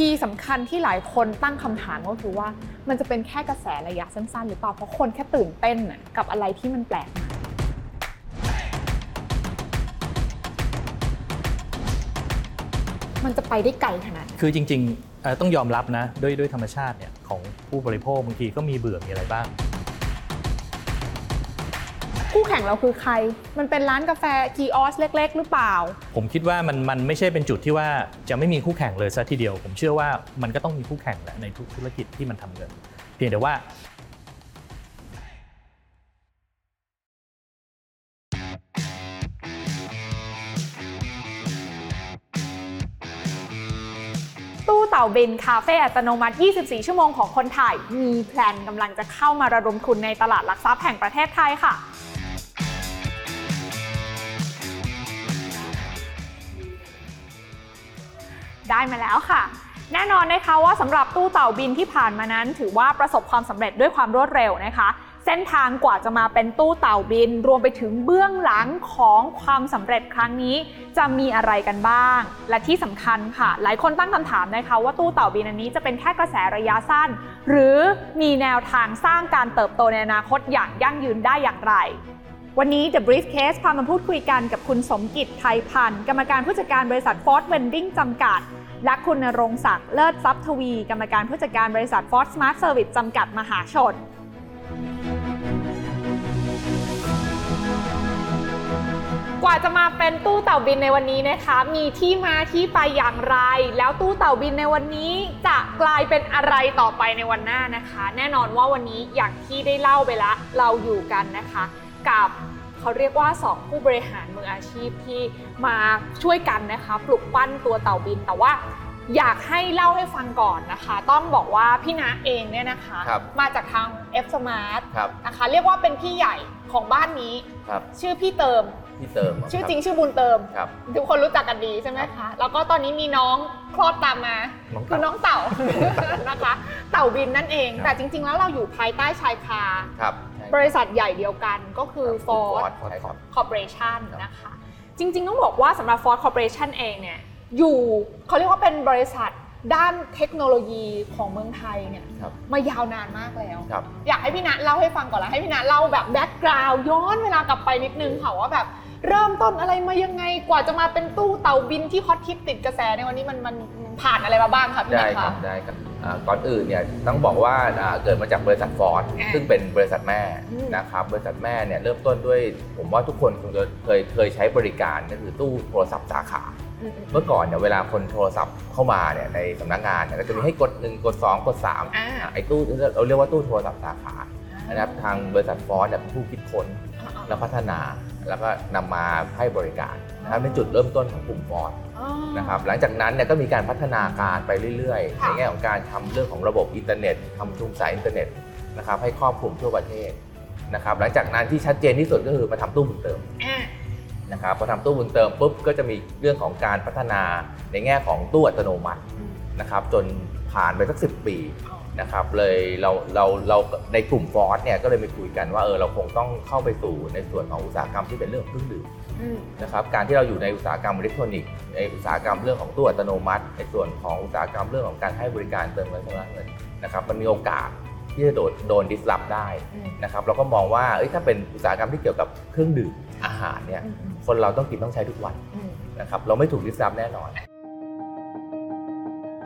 คีย์สำคัญที่หลายคนตั้งคำถามก็คือว่า มันจะเป็นแค่กระแสระยะสั้นๆ หรือเปล่า เพราะคนแค่ตื่นเต้นกับอะไรที่มันแปลกใหม่มันจะไปได้ไกลขนาดคือจริงๆต้องยอมรับนะ ด้วยด้วยธรรมชาติเนี่ยของผู้บริโภคบางทีก็มีเบื่อมีอะไรบ้าง คู่แข่งเราคือใคร มันเป็นร้านกาแฟคีออสเล็ก ๆ หรือเปล่า ผมคิดว่ามันมันไม่ใช่เป็นจุดที่ว่าจะไม่มีคู่แข่งเลยซะทีเดียว ผมเชื่อว่ามันก็ต้องมีคู่แข่งแหละในทุกธุรกิจที่มันทำเงิน เพียงแต่ว่าตู้เต่าบินคาเฟ่อัตโนมัติ 24 ชั่วโมงของคนไทย มีแพลนกำลังจะเข้ามาระดมทุนในตลาดหลักทรัพย์แห่งประเทศไทยค่ะ ได้มาแล้วค่ะ แน่นอนนะคะว่าสำหรับตู้เต่าบินที่ผ่านมานั้น ถือว่าประสบความสำเร็จด้วยความรวดเร็วนะคะเส้นทางกว่าจะมาเป็นตู้เต่าบิน รวมไปถึงเบื้องหลังของความสำเร็จครั้งนี้ จะมีอะไรกันบ้าง และที่สำคัญค่ะ หลายคนตั้งคำถามนะคะว่าตู้เต่าบินอันนี้จะเป็นแค่กระแสระยะสั้น หรือมีแนวทางสร้างการเติบโตในอนาคตอย่างยั่งยืนได้อย่างไร วันนี้ The Briefcase พามาพูดคุยกันกับคุณสมกิจไทยพันธ์กรรมการผู้จัดการบริษัท Ford Vending จำกัด และคุณนรงศักดิ์เลิศทรัพย์ทวี กรรมการผู้จัดการบริษัท Ford Smart Service จำกัดมหาชนกว่าจะมาเป็นตู้เต่าบินในวันนี้นะคะ มีที่มาที่ไปอย่างไร แล้วตู้เต่าบินในวันนี้จะกลายเป็นอะไรต่อไปในวันหน้านะคะ แน่นอนว่าวันนี้อย่างที่ได้เล่าไปละเราอยู่กันนะคะ กับเขาเรียกว่า 2 ผู้บริหารมืออาชีพที่มาช่วยกันนะคะปลุกปั้นตัวเต่าบิน แต่ว่าอยากให้เล่าให้ฟังก่อนนะคะ ต้องบอกว่าพี่นาเองเนี่ยนะคะครับมาจากทาง F Smart ครับนะคะเรียกว่าเป็นพี่ใหญ่ของบ้านนี้ครับชื่อพี่เติมพี่เติมชื่อจริงชื่อบุญเติมครับทุกคนรู้จักกันดีใช่ไหมคะ แล้วก็ตอนนี้มีน้องคลอดตามมาน้องคือเต่าน้องเต่านะคะ เต่าบินนั่นเองครับแต่จริง ๆ แล้วเราอยู่ภายใต้ชายคาครั บบริษัทใหญ่เดียวกันก็คือ Ford ใช่ครับ Corporation ครับนะคะ จริงๆ ต้องบอกว่าสำหรับ Forth Corporation เองเนี่ยอยู่เขาเรียกว่าเป็นบริษัทด้านเทคโนโลยีของเมืองไทยเนี่ยครับมายาวนานมากแล้ว ครับ อยากให้พี่ณเล่าให้ฟังก่อนแล้วให้พี่ณเล่าแบบ background ย้อนเวลากลับไปนิดนึงค่ะว่าแบบเริ่มต้นอะไรมายังไงกว่าจะมาเป็นตู้เต่าบินที่ฮอตฮิตติดกระแสในวันนี้มันมันมันผ่านอะไรมาบ้างคะพี่ณได้คคะรับได้ครับอ่า ก่อนอื่นเนี่ยต้องบอกว่าอ่าเกิดมาจากบริษัท Forth อ่าซึ่งเป็นบริษัทแม่อืมนะครับบริษัทแม่เนี่ยเริ่มต้นด้วย ผมว่าทุกคนคงจะเคยเคยใช้บริการก็คือตู้โทรศัพท์สาขาอืมเมื่อก่อนเนี่ยเวลาคนโทรศัพท์เข้ามาเนี่ยในสำนักงานเนี่ยก็จะมีให้กด 1 กด 2 กด3อ่าอ่าไอ้ตู้เราเรียกว่าตู้โทรศัพท์สาขานะครับทางบริษัท Forth เนี่ยเป็นผู้คิดค้นและพัฒนาแล้วก็นำมาให้บริการนะครับเป็นจุดเริ่มต้นของกลุ่ม Forth อ๋อ นะครับหลังจากนั้นเนี่ยก็มีการพัฒนาการไปเรื่อยๆค่ะในแง่ของการทำเรื่องของระบบอินเทอร์เน็ตทำชุมสายอินเทอร์เน็ตนะครับให้ครอบคลุมทั่วประเทศนะครับหลังจากนั้นที่ชัดเจนที่สุดก็คือมาทำตู้บุญเติมอ่านะครับพอทำตู้บุญเติมปุ๊บก็จะมีเรื่องของการพัฒนาในแง่ของตู้อัตโนมัตินะครับจนผ่านไปสักสิปีนะครับเลยเราเราเราในกลุ่มฟอร์สเนี่ยก็เลยไปคุยกันว่าเออเราคงต้องเข้าไปสู่ในส่วนของอุตสาหกรรมที่เป็นเรื่องของเครื่องดื่มอืม นะครับการที่เราอยู่ในอุตสาหกรรมอิเล็กทรอนิกส์ในอุตสาหกรรมเรื่องของตู้อัตโนมัติในส่วนของอุตสาหกรรมเรื่องของการให้บริการเติมเงินชำระเงินนะครับมันมีโอกาสที่จะโดนโดนดิสลอฟได้อืมนะครับเราก็มองว่าเอ้ยถ้าเป็นอุตสาหกรรมที่เกี่ยวกับเครื่องดื่มอาหารเนี่ยอืมอืมคนเราต้องกินต้องใช้ทุกวันอืมนะครับเราไม่ถูกดิสลอฟแน่นอน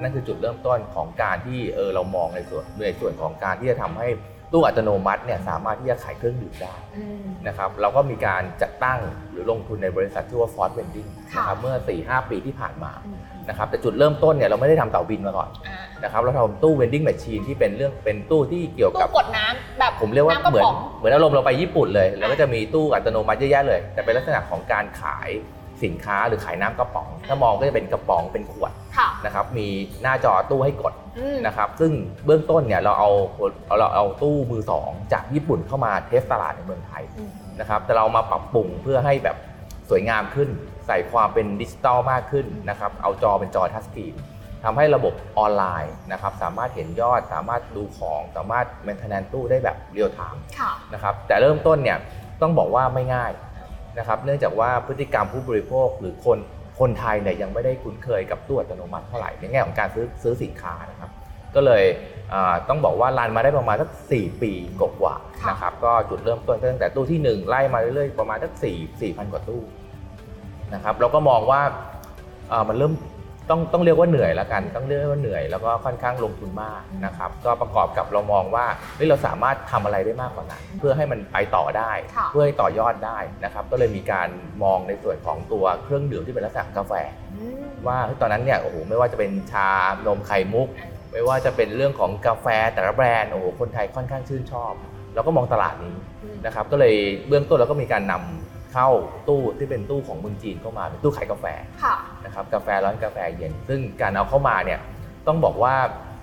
นั่นคือจุดเริ่มต้นของการที่เออเรามองในส่วนในส่วนของการที่จะทำให้ ตู้อัตโนมัติเนี่ยสามารถที่จะขายเครื่องดื่มได้อืมนะครับเราก็มีการจัดตั้งหรือลงทุนในบริษัทชื่อว่า Ford Vending ค่ะนะครับเมื่อ 4-5 ปีที่ผ่านมาอืมนะครับแต่จุดเริ่มต้นเนี่ยเราไม่ได้ทำเต่าบินมาก่อนอ่านะครับเราทำตู้ vending machine ที่เป็นเรื่องเป็นตู้ที่เกี่ยวตู้กับกดน้ำแบบผมเรียกว่าน้ำกระเหมือนป๋องเหมือนอารมณ์เราไปญี่ปุ่นเลยแล้วก็จะมีตู้อัตโนมัติเยอะแยะเลย แต่เป็นลักษณะของการขายสินค้าหรือขายน้ำกระป๋อง ถ้ามองก็จะเป็นกระป๋องเป็นขวดค่ะนะครับมีหน้าจอตู้ให้กดอืม นะครับซึ่งเบื้องต้นเนี่ยเราเอาเราเอาตู้มือสองจากญี่ปุ่นเข้ามาเทสตลาดในเมืองไทยอืมนะครับแต่เรามาปรับปรุงเพื่อให้แบบสวยงามขึ้น ใส่ความเป็นดิจิตอลมากขึ้นนะครับเอาจอเป็นจอ touch screen ทำให้ระบบออนไลน์นะครับสามารถเห็นยอดสามารถดูของสามารถ maintenance ตู้ได้แบบเรียลไทม์ค่ะนะครับแต่เริ่มต้นเนี่ยต้องบอกว่าไม่ง่ายนะครับเนื่องจากว่าพฤติกรรมผู้บริโภคหรือคน คนไทยเนี่ยยังไม่ได้คุ้นเคยกับตู้อัตโนมัติเท่าไหร่ในแง่ของการซื้อซื้อสินค้านะครับ ก็เลยอ่าต้องบอกว่า run มาได้ประมาณสัก 4 ปีกว่าๆค่ะนะครับก็จุดเริ่มต้นก็ตั้งแต่ตู้ที่ 1 ไล่มาเรื่อยๆประมาณสัก4 4 0 0 0 กว่าตู้นะครับเราก็มองว่าอ่ามันเริ่ม ต้องต้องเรียกว่าเหนื่อยแล้วกัน ต้องเรียกว่าเหนื่อยแล้วก็ค่อนข้างลงทุนมากนะครับ ก็ประกอบกับเรามองว่าเฮ้ยเราสามารถทำอะไรได้มากกว่านั้น เพื่อให้มันไปต่อได้ค่ะเพื่อให้ต่อยอดได้นะครับ ก็เลยมีการมองในส่วนของตัวเครื่องดื่มที่เป็นลักษณะกาแฟอืมว่าเฮ้ยตอนนั้นเนี่ยโอ้โหไม่ว่าจะเป็นชานมไข่มุก ไม่ว่าจะเป็นเรื่องของกาแฟแต่ละแบรนด์โอ้โหคนไทยค่อนข้างชื่นชอบเราก็มองตลาดนี้นะครับ ก็เลยเบื้องต้นเราก็มีการนำ เข้าตู้ที่เป็นตู้ของเมืองจีนเข้ามาเป็นตู้ขายกาแฟค่ะนะครับกาแฟร้อนกาแฟเย็น ซึ่งการเอาเข้ามาเนี่ยต้องบอกว่า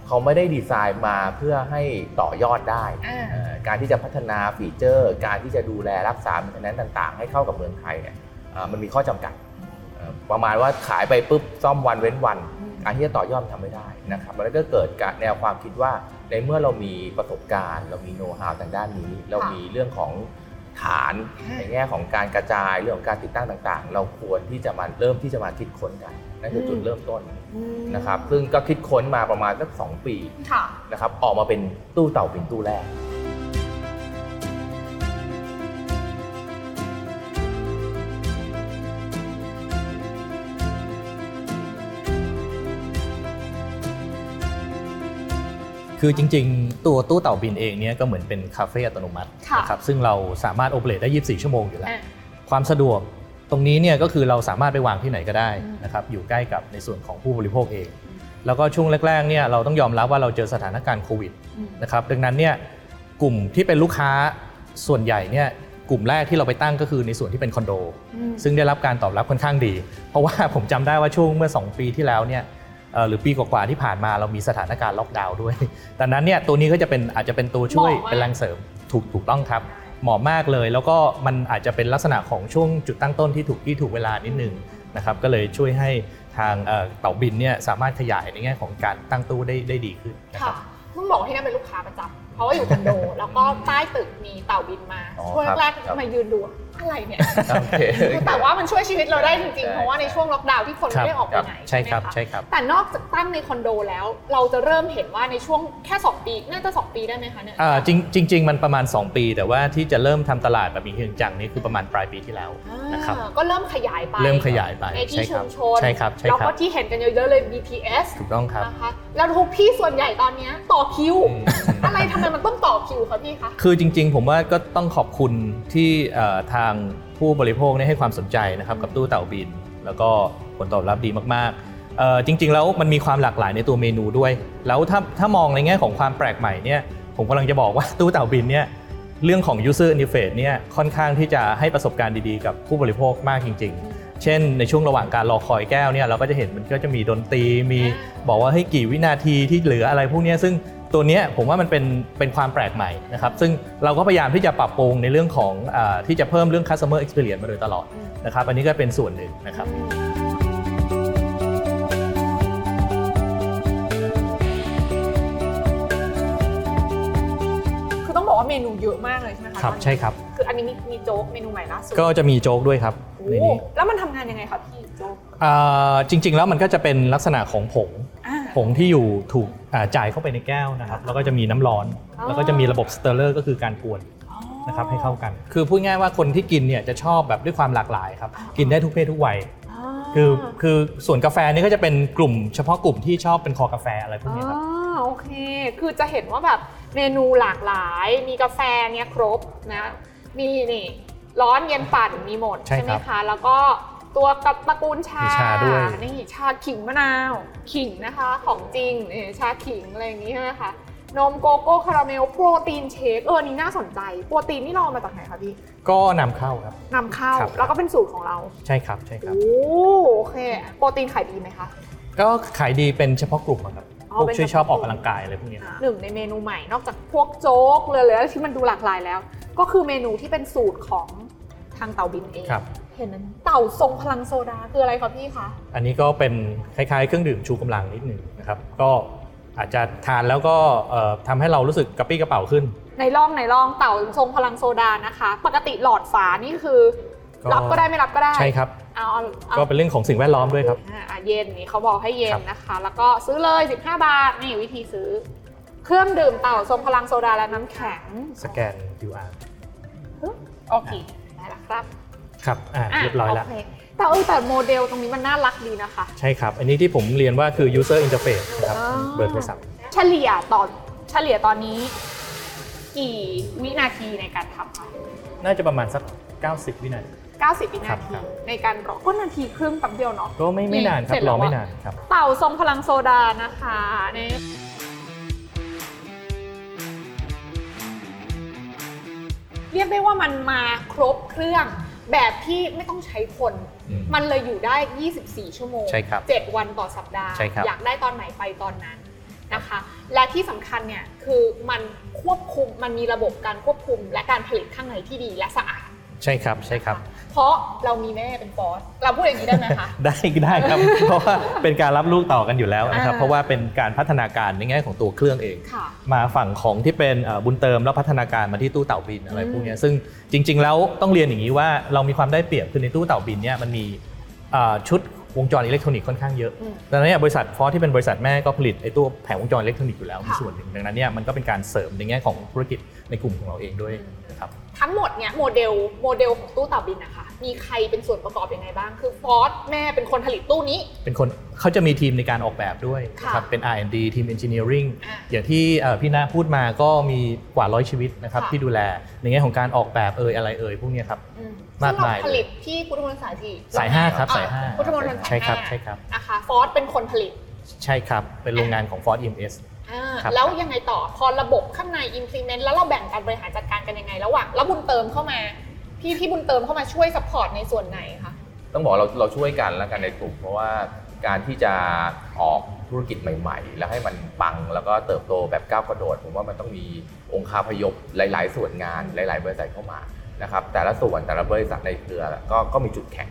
เขาไม่ได้ดีไซน์มาเพื่อให้ต่อยอดได้อ่าเอ่อการที่จะพัฒนาฟีเจอร์ การที่จะดูแลรักษาแมนเทนแนนต่างๆ ให้เข้ากับเมืองไทยเนี่ยเอ่อมันมีข้อจำกัดเอ่อประมาณว่าขายไปปุ๊บซ่อมวันเว้นวัน การที่จะต่อยอดมันทำไม่ได้นะครับมันก็เกิดการแนวความคิดว่าในเมื่อเรามีประสบการณ์ เรามีโน้ตฮาวทางด้านนี้ เรามีเรื่องของ ฐานค่ะในแง่ของการกระจายเรื่องของการติดตั้งต่างๆ เราควรที่จะมาเริ่มที่จะมาคิดค้นกันนั่นคือจุดเริ่มต้นอืมนะครับซึ่งก็คิดค้นมาประมาณสักสองปีค่ะนะครับออกมาเป็นตู้เต่าบินตู้แรก คือจริงๆ ตัวตู้เต่าบินเองเนี่ยก็เหมือนเป็นคาเฟ่อัตโนมัติค่ะนะครับซึ่งเราสามารถโอเปเรตได้ 24 ชั่วโมงอยู่แล้วอะความสะดวกตรงนี้เนี่ยก็คือเราสามารถไปวางที่ไหนก็ได้อืมนะครับอยู่ใกล้กับในส่วนของผู้บริโภคเอง แล้วก็ช่วงแรกๆเนี่ยเราต้องยอมรับว่าเราเจอสถานการณ์โควิดอืมนะครับดังนั้นเนี่ยกลุ่มที่เป็นลูกค้าส่วนใหญ่เนี่ยกลุ่มแรกที่เราไปตั้งก็คือในส่วนที่เป็นคอนโดอืมซึ่งได้รับการตอบรับค่อนข้างดี เพราะว่าผมจำได้ว่าช่วงเมื่อ 2 ปีที่แล้วเนี่ยเอ่อ หรือปีกว่าๆที่ผ่านมาเรามีสถานการณ์ล็อกดาวน์ด้วยดังนั้นเนี่ยตัวนี้ก็จะเป็นอาจจะเป็นตัวช่วยเหมาะมากเป็นแรงเสริมถูกถูกต้องครับเหมาะมากเลย แล้วก็มันอาจจะเป็นลักษณะของช่วงจุดตั้งต้นที่ถูกที่ถูกเวลานิดนึงนะครับก็เลยช่วยให้ทางเอ่อเต่าบินเนี่ยสามารถขยายในแง่ของการตั้งตู้ได้ได้ดีขึ้นนะคค่ะรับต้องบอกว่าที่นั่นเป็นลูกค้าประจำเพราะว่าอยู่คอนโด แล้วก็ใต้ตึกมีเต่าบินมาอ๋อช่วงครับแรกครับๆมายืนดู อะไรเนี่ย โอเค แต่ว่ามันช่วยชีวิตเราได้จริงใช่ๆเพราะว่าในช่วงล็อกดาวน์ที่คนครับไม่ได้ออกไปไหนใช่ครับไหมะใช่ครับ แต่นอกจากตั้งในคอนโดแล้ว เราจะเริ่มเห็นว่าในช่วงแค่ 2 ปี น่าจะ 2 ปีได้ไหมคะเนี่ยอ่าจริงจริง ๆ มันประมาณ 2 ปี แต่ว่าที่จะเริ่มทำตลาดแบบมีจริงจังนี่คือประมาณปลายปีที่แล้วอ่านะครับก็เริ่มขยายไปเริ่มขยายไปในที่ใช่คชุรับมชนใช่ครับใช่แล้วครัก็บที่เห็นกันเยอะๆเลย BTS ถูกต้องครับนะคะแล้วทุกที่ส่วนใหญ่ตอนเนี้ยต่อคิวอืมอะไรทำไมมันต้องต่อคิวคะพี่คะคือจริง ๆ ผมว่าก็ต้องขอบคุณที่เอ่อทางผู้บริโภคเนี่ยให้ความสนใจนะครับกับตู้เต่าบิน แล้วก็ผลตอบรับดีมากๆจริงๆแล้วมันมีความหลากหลายในตัวเมนูด้วย แล้วถ้าถ้ามองในแง่ของความแปลกใหม่เนี่ยผมกำลังจะบอกว่าตู้เต่าบินเนี่ยเรื่องของ user interface เนี่ยค่อนข้างที่จะให้ประสบการณ์ดีๆ กับผู้บริโภคมากจริง ๆ เช่น ในช่วงระหว่างการรอคอยแก้วเนี่ยเราก็จะเห็นมันก็จะมีดนตรีมีบอกว่าให้กี่วินาทีที่เหลืออะไรพวกเนี้ยซึ่ง ตัวเนี้ยผมว่ามันเป็นเป็นความแปลกใหม่นะครับซึ่งเราก็พยายามที่จะปรับปรุงในเรื่องของอาที่จะเพิ่มเรื่อง customer experience มาโดยตลอดนะครับอันนี้ก็เป็นส่วนหนึ่งนะครับคือต้องบอกว่าเมนูเยอะมากเลยใช่ไหมคะครับตอนนี้ใช่ครับคืออันนี้มีมีโจ๊กเมนูใหม่ล่าสุดก็จะมีโจ๊กด้วยครับโอ้ในนี้แล้วมันทำงานยังไงคะพี่โจ๊กอ่าจริง ๆ แล้วมันก็จะเป็นลักษณะของผงอ่า ผงที่อยู่ถูกอ่าจ่ายเข้าไปในแก้วนะครับแล้วก็จะมีน้ำร้อนอ๋อแล้วก็จะมีระบบ stirrer ก็คือการกวนนะครับให้เข้ากัน คือพูดง่ายว่าคนที่กินเนี่ยจะชอบแบบด้วยความหลากหลายครับกินได้ทุกเพศทุกวัยคือคือส่วนกาแฟนี่ก็จะเป็นกลุ่มเฉพาะกลุ่มที่ชอบเป็นคอกาแฟอะไรพวกนี้ครับอ่าโอเค คือจะเห็นว่าแบบเมนูหลากหลาย มีกาแฟเนี่ยครบนะ มีนี่ร้อนเย็นปั่นมีหมดใช่ใช่ไหมครับคะ แล้วก็ ตัวกับตระกูลชามีชาด้วย นี่ชาขิงมะนาว ขิงนะคะ ของจริงนี่ชาขิงอะไรอย่างนี้ใช่ไหมคะ นมโกโก้คาราเมลโปรตีน shake เออนี่น่าสนใจ โปรตีนนี่เราเอามาจากไหนคะพี่ก็นำเข้าครับ นำเข้า ครับ แล้วก็เป็นสูตรของเรา ใช่ครับใช่ครับ โอ้โอเค โปรตีนขายดีไหมคะ ก็ขายดีเป็นเฉพาะกลุ่มอะครับอ๋อพวกเป็นช่วยเฉพาะชอบออกกำลังกายอะไรพวกนี้ครับหนึ่งในเมนูใหม่นอกจากพวกโจ๊กเลยเลยที่มันดูหลากหลายแล้ว ก็คือเมนูที่เป็นสูตรของทางเต่าบินเองครับ เห็นนั้นเต่าทรงพลังโซดาคืออะไรคะพี่คะ อันนี้ก็เป็นคล้ายๆ เครื่องดื่มชูกำลังนิดหนึ่งนะครับ ก็อาจจะทานแล้วก็เอ่อทำให้เรารู้สึกกระปรี้กระเป๋าขึ้น ในร่องในร่องเต่าทรงพลังโซดานะคะ ปกติหลอดฝานี่คือ รับก็ได้ไม่รับก็ได้ใช่ครับเอาเอาเอาก็เป็นเรื่องของสิ่งแวดล้อมด้วยครับอ่าเย็นนี่เขาบอกให้เย็นครับนะคะ แล้วก็ซื้อเลย 15 บาทนี่วิธีซื้อ เครื่องดื่มเต่าทรงพลังโซดาและน้ำแข็ง สแกน QR โอเคได้แล้วครับ ครับอ่าเรียบร้อยแล้วโเคแต่เออแต่โมเดลตรงนี้มันน่ารักดีนะคะ ใช่ครับ อันนี้ที่ผมเรียนว่าคือ user interface นะครับอ่าเบอร์โทรศัพท์ เฉลี่ยตอนเฉลี่ยตอนนี้ กี่วินาทีในการทำคะน่าจะประมาณสัก 90 วินาที 90 วิครันาบที ครับ ในการรอก็นาทีครึ่งแป๊บเดียวเนาะ ก็ไม่ไม่นานครัเสร็บจแล้รวอไม่อะ นานครับ เต่าทรงพลังโซดานะคะนี่เรียกได้ว่ามันมาครบเครื่อง แบบที่ไม่ต้องใช้คน อืมมันเลยอยู่ได้ 24 ชั่วโมง ใช่ครับ7 วันต่อสัปดาห์ ใช่ครับอยากได้ตอนไหนไปตอนนั้นนะคะ และที่สำคัญเนี่ยคือมันควบคุมมันมีระบบการควบคุมและการผลิตข้างในที่ดีและสะอาด ใช่ครับใช่ครับ เพราะเรามีแม่เป็นฟอสเราพูดอย่างนี้ได้ไหมคะ ได้ได้ครับ เพราะว่าเป็นการรับลูกต่อกันอยู่แล้วนะครับ อ่าเพราะว่าเป็นการพัฒนาการในแง่ของตัวเครื่องเอง ค่ะมาฝั่งของที่เป็นเอ่อบุญเติมแล้วพัฒนาการมาที่ตู้เต่าบินอะไรอืมพวกเนี้ยซึ่งจริง ๆ แล้วต้องเรียนอย่างนี้ว่าเรามีความได้เปรียบคือในตู้เต่าบินเนี่ยมันมีเอ่อชุด วงจรอิเล็กทรอนิกส์ค่อนข้างเยอะอืมดังนั้นเนี่ยบริษัทฟอสที่เป็นบริษัทแม่ก็ผลิตไอ้ตัวแผงวงจรอิเล็กทรอนิกส์อยู่แล้วค่ะในส่วนหนึ่งดังนั้นเนี่ยมันก็เป็นการเสริมในแง่ของธุรกิจในกลุ่มของเราเองด้วยนะครับ ทั้งหมดเนี่ยโมเดลโมเดลของตู้เต่าบินนะคะ มีใครเป็นส่วนประกอบยังไงบ้าง คือฟอสแม่เป็นคนผลิตตู้นี้ เป็นคนเขาจะมีทีมในการออกแบบด้วยค่ะนะครับเป็น R&D team Engineering อะอย่างที่เอ่อพี่นาพูดมาก็มีกว่าร้อยชีวิตนะครับค่ะ ที่ดูแลในแง่ของการออกแบบเอ่ยอะไรเอ่ยพวกเนี้ยครับ อืมากซึ่งมายเราผลิตที่พุทธมณฑลสายที่สายห้าครับอะสายห้าพุทธมณฑลสายใช่ครับห้าใช่ครับนะคะฟอสเป็นคนผลิตใช่ครับเป็นโรงงานของ Forth EMS อ่าครับ แล้วยังไงต่อพอระบบข้างใน implement แล้วเราแบ่งการบริหารจัดการกันยังไง ระหว่างแล้วบุญเติมเข้ามา พี่พี่บุญเติมเข้ามาช่วย support ในส่วนไหนคะต้องบอกเราเราช่วยกันแล้วกันในกลุ่มเพราะว่าการที่จะออกธุรกิจใหม่ ๆ แล้วให้มันปังแล้วก็เติบโตแบบก้าวกระโดด ผมว่ามันต้องมีองค์คาพยพหลาย ๆ ส่วนงานหลาย ๆ บริษัทเข้ามานะครับแต่ละส่วนแต่ละบริษัทในเครือก็ก็มีจุดแข็ง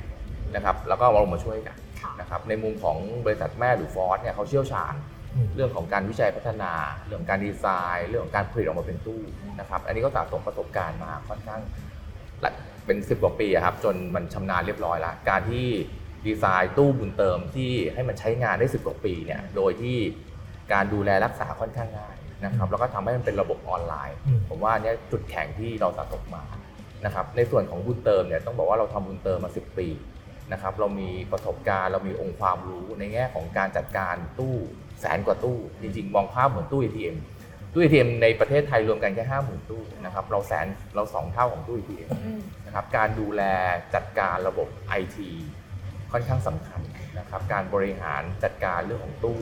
นะครับแล้วก็เรามาช่วยกันค่ะนะครับในมุมของบริษัทแม่หรือฟอร์สเนี่ยเขาเชี่ยวชาญอืมเรื่องของการวิจัยพัฒนา เรื่องของการดีไซน์ เรื่องของการผลิตออกมาเป็นตู้นะครับ อันนี้ก็สะสมประสบการณ์มาค่อนข้างหลาย เป็น 10 กว่าปีอะครับ จนมันชำนาญเรียบร้อยแล้ว การที่ดีไซน์ตู้บุญเติมที่ให้มันใช้งานได้ 10 กว่าปีเนี่ยโดยที่การดูแลรักษาค่อนข้างง่ายนะครับแล้วก็ทำให้มันเป็นระบบออนไลน์อืมผมว่าอันเนี้ยจุดแข็งที่เราสะสมมานะครับในส่วนของบุญเติมเนี่ยต้องบอกว่าเราทำบุญเติมมา 10 ปีนะครับเรามีประสบการณ์เรามีองค์ความรู้ในแง่ของการจัดการตู้แสนกว่าตู้ จริงๆ มองภาพเหมือนตู้ ATM ตู้ ATM ในประเทศไทยรวมกันแค่ห้าหมื่นตู้นะครับเราแสนเราสองเท่าของตู้ ATM อืมนะครับการดูแลจัดการระบบ IT ค่อนข้างสำคัญนะครับการบริหารจัดการเรื่องของตู้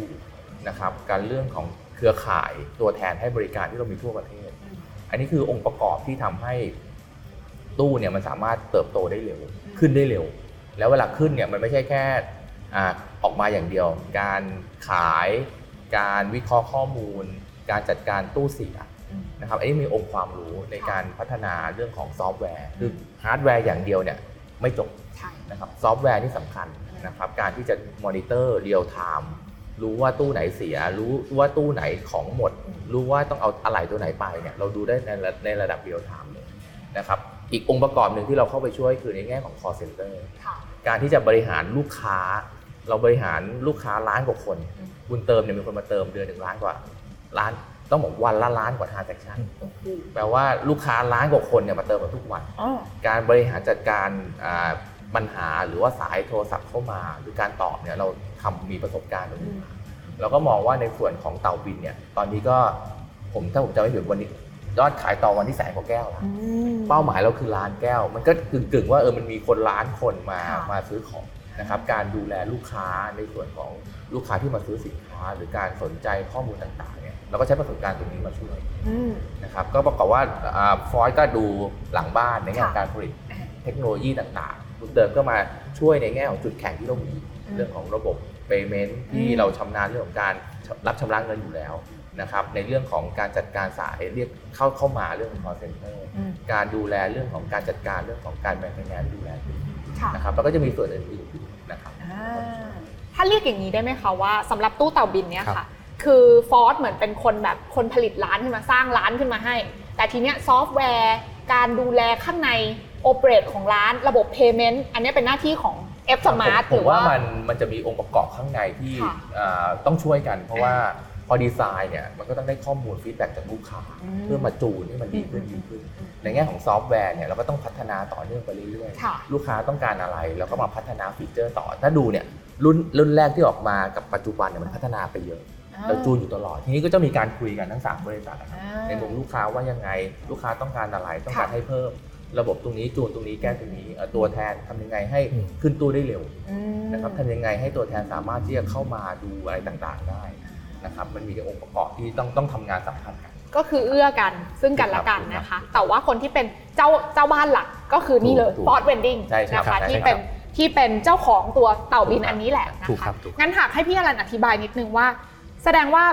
นะครับการเรื่องของเครือข่ายตัวแทนให้บริการที่เรามีทั่วประเทศ อันนี้คือองค์ประกอบที่ทำให้ตู้เนี่ยมันสามารถเติบโตได้เร็วขึ้นได้เร็ว แล้วเวลาขึ้นเนี่ยมันไม่ใช่แค่อออกมาอย่างเดียว การขาย การวิเคราะห์ข้อมูล การจัดการตู้เสียอืมนะครับอันนี้มีองค์ความรู้ในการพัฒนาเรื่องของซอฟต์แวร์คือฮาร์ดแวร์อย่างเดียวเนี่ยไม่จบใช่นะครับซอฟต์แวร์นี่สำคัญนะครับการที่จะmonitor real-time รู้ว่าตู้ไหนเสีย รู้ว่าตู้ไหนของหมด รู้ว่าต้องเอาอะไรตัวไหนไปเนี่ยเราดูได้ในระในระดับ real-time เลยนะครับอีกองค์ประกอบหนึ่งที่เราเข้าไปช่วยคือในแง่ของ call center ค่ะการที่จะบริหารลูกค้า เราบริหารลูกค้าล้านกว่าคนอืมบุญเติมเนี่ยมีคนมาเติมเดือนหนึ่งล้านกว่า ล้านต้องบอกวันละล้านกว่า transaction โอ้โหแปลว่าลูกค้าล้านกว่าคนเนี่ยมาเติมกันทุกวันอ๋อการบริหารจัดการอ่าปัญหาหรือว่าสายโทรศัพท์เข้ามา หรือการตอบเนี่ยเราทำมีประสบการณ์ตรงนี้มาเราก็มองว่าในส่วนของเต่าบินเนี่ยตอนนี้ก็ผมถ้าผมจำไม่ผิดวันนี้ยอดขายต่อวันที่แสนกว่าแก้วแล้วอืมเป้าหมายเราคือล้านแก้ว มันก็กึ่งกึ่งๆว่าเออมันมีคนล้านคนมาค่ะมาซื้อของนะครับการดูแลลูกค้าในส่วนของลูกค้าที่มาซื้อสินค้า หรือการสนใจข้อมูลต่างๆ เนี่ยเราก็ใช้ประสบการณ์ตรงนี้มาช่วยอืม นะครับก็ประกอบว่าฟอยก็ดูหลังบ้านในแง่ของค่ะการผลิตเทคโนโลยีต่างๆบุญเติมก็มาช่วยในแง่ของจุดแข็งที่เรามีอืมเรื่องของระบบ payment ที่อืม เราชำนาญเรื่องของการรับชำระเงินอยู่แล้วนะครับในเรื่องของการจัดการสายเรียกเข้าเข้ามาเรื่องของ call center อืมการดูแลเรื่องของการจัดการเรื่องของการแบ่งงานดูแลค่ะนะครับแล้วก็จะมีส่วนอื่นๆอีกนะครับ อ่าถ้าเรียกอย่างนี้ได้ไหมคะว่าสำหรับตู้เต่าบินเนี่ยครับค่ะ คือ Forth เหมือนเป็นคนแบบคนผลิตร้านขึ้นมาสร้างร้านขึ้นมาให้ แต่ทีเนี้ยซอฟต์แวร์การดูแลข้างใน operate ของร้านระบบ Payment อันนี้เป็นหน้าที่ของ Forth Smart ผมหรือว่าว่ามันมันจะมีองค์ประกอบข้างในที่ค่ะอ่าต้องช่วยกัน เพราะว่าพอดีไซน์เนี่ยมันก็ต้องได้ข้อมูล feedback จากลูกค้าอืมเพื่อมาจูนให้มันดีขึ้นอืมดีขึ้น ในแง่ของซอฟต์แวร์เนี่ยเราก็ต้องพัฒนาต่อเนื่องไปเรื่อยค่ะๆลูกค้าต้องการอะไรเราก็มาพัฒนา feature ต่อ ถ้าดูเนี่ยรุ่นรุ่นแรกที่ออกมากับปัจจุบันเนี่ยมันพัฒนาไปเยอะ เราจูนอยู่ตลอด ทีนี้ก็จะมีการคุยกันทั้ง 3 บริษัทนะครับอ่าในมุมลูกค้าว่ายังไง ลูกค้าต้องการอะไรต้องการค่ะให้เพิ่ม ระบบตรงนี้จูนตรงนี้แก้ตรงนี้เอ่อตัวแทนทำยังไงให้อืมขึ้นตู้ได้เร็วอืมนะครับทำยังไงให้ตัวแทนสามารถที่จะเข้ามาดูอะไรต่างๆได้นะครับมันมีองค์ประกอบที่ต้องต้องทำงานสัมพันธ์กันก็คือเอื้อกันซึ่งกันและกันนะคะ แต่ว่าคนที่เป็นเจ้าเจ้าบ้านหลักก็คือนี่เลยถูก Ford Vending ใช่ใช่นะครัคะบใช่ที่ครับเป็นที่เป็นเจ้าของตัวเต่าบินอันนี้แหละนะถูกคคะรับถูกงั้นหากให้พี่อรันอธิบายนิดนึงว่าแส ดงว่า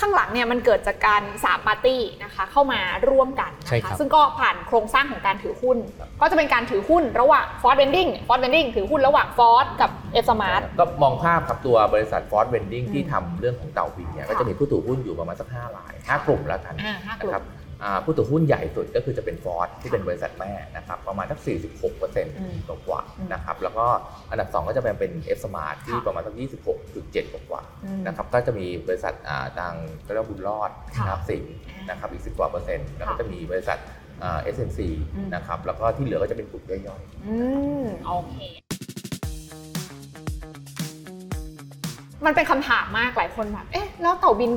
ข้างหลังเนี่ยมันเกิดจากการสามปาร์ตี้นะคะเข้ามาร่วมกันใช่นะครัคะบ ซึ่งก็ผ่านโครงสร้างของการถือหุ้น ก็จะเป็นการถือหุ้นระหว่าง Ford Vending Ford Vending ถือหุ้นระหว่าง Ford กับ F Smart ก็มองภาพครับตัวบริษัท Ford Vending อืมที่ทำเรื่องของเต่าบินเนี่ยค่ะก็จะมีผู้ถือหุ้นอยู่ประมาณสัก5ราย5กลุ่มแล้วกันอ่าห้ากลุ่ม นะครับอ่า ผู้ถือหุ้นใหญ่สุดก็คือจะเป็น Ford ที่เป็นบริษัทแม่นะครับประมาณสัก 46%กว่าๆอืมนะครับแล้วก็อันดับ 2 ก็จะเป็นเป็น F Smart ที่ค่ะประมาณสัก 26.7 กว่าอืมๆนะครับก็จะมีบริษัทอ่าทางก็เรียกว่าบุญรอดค่ะนะครับสิงห์นะครับอีก 10กว่าเปอร์เซ็นต์แล้วก็จะมีบริษัทอ่า SNC อืมนะครับแล้วก็ที่เหลือก็จะเป็นกลุ่มย่อยๆอืมโอเคมันเป็นคำถามมากหลายคนแบบเอ๊ะแล้วเต่าบิน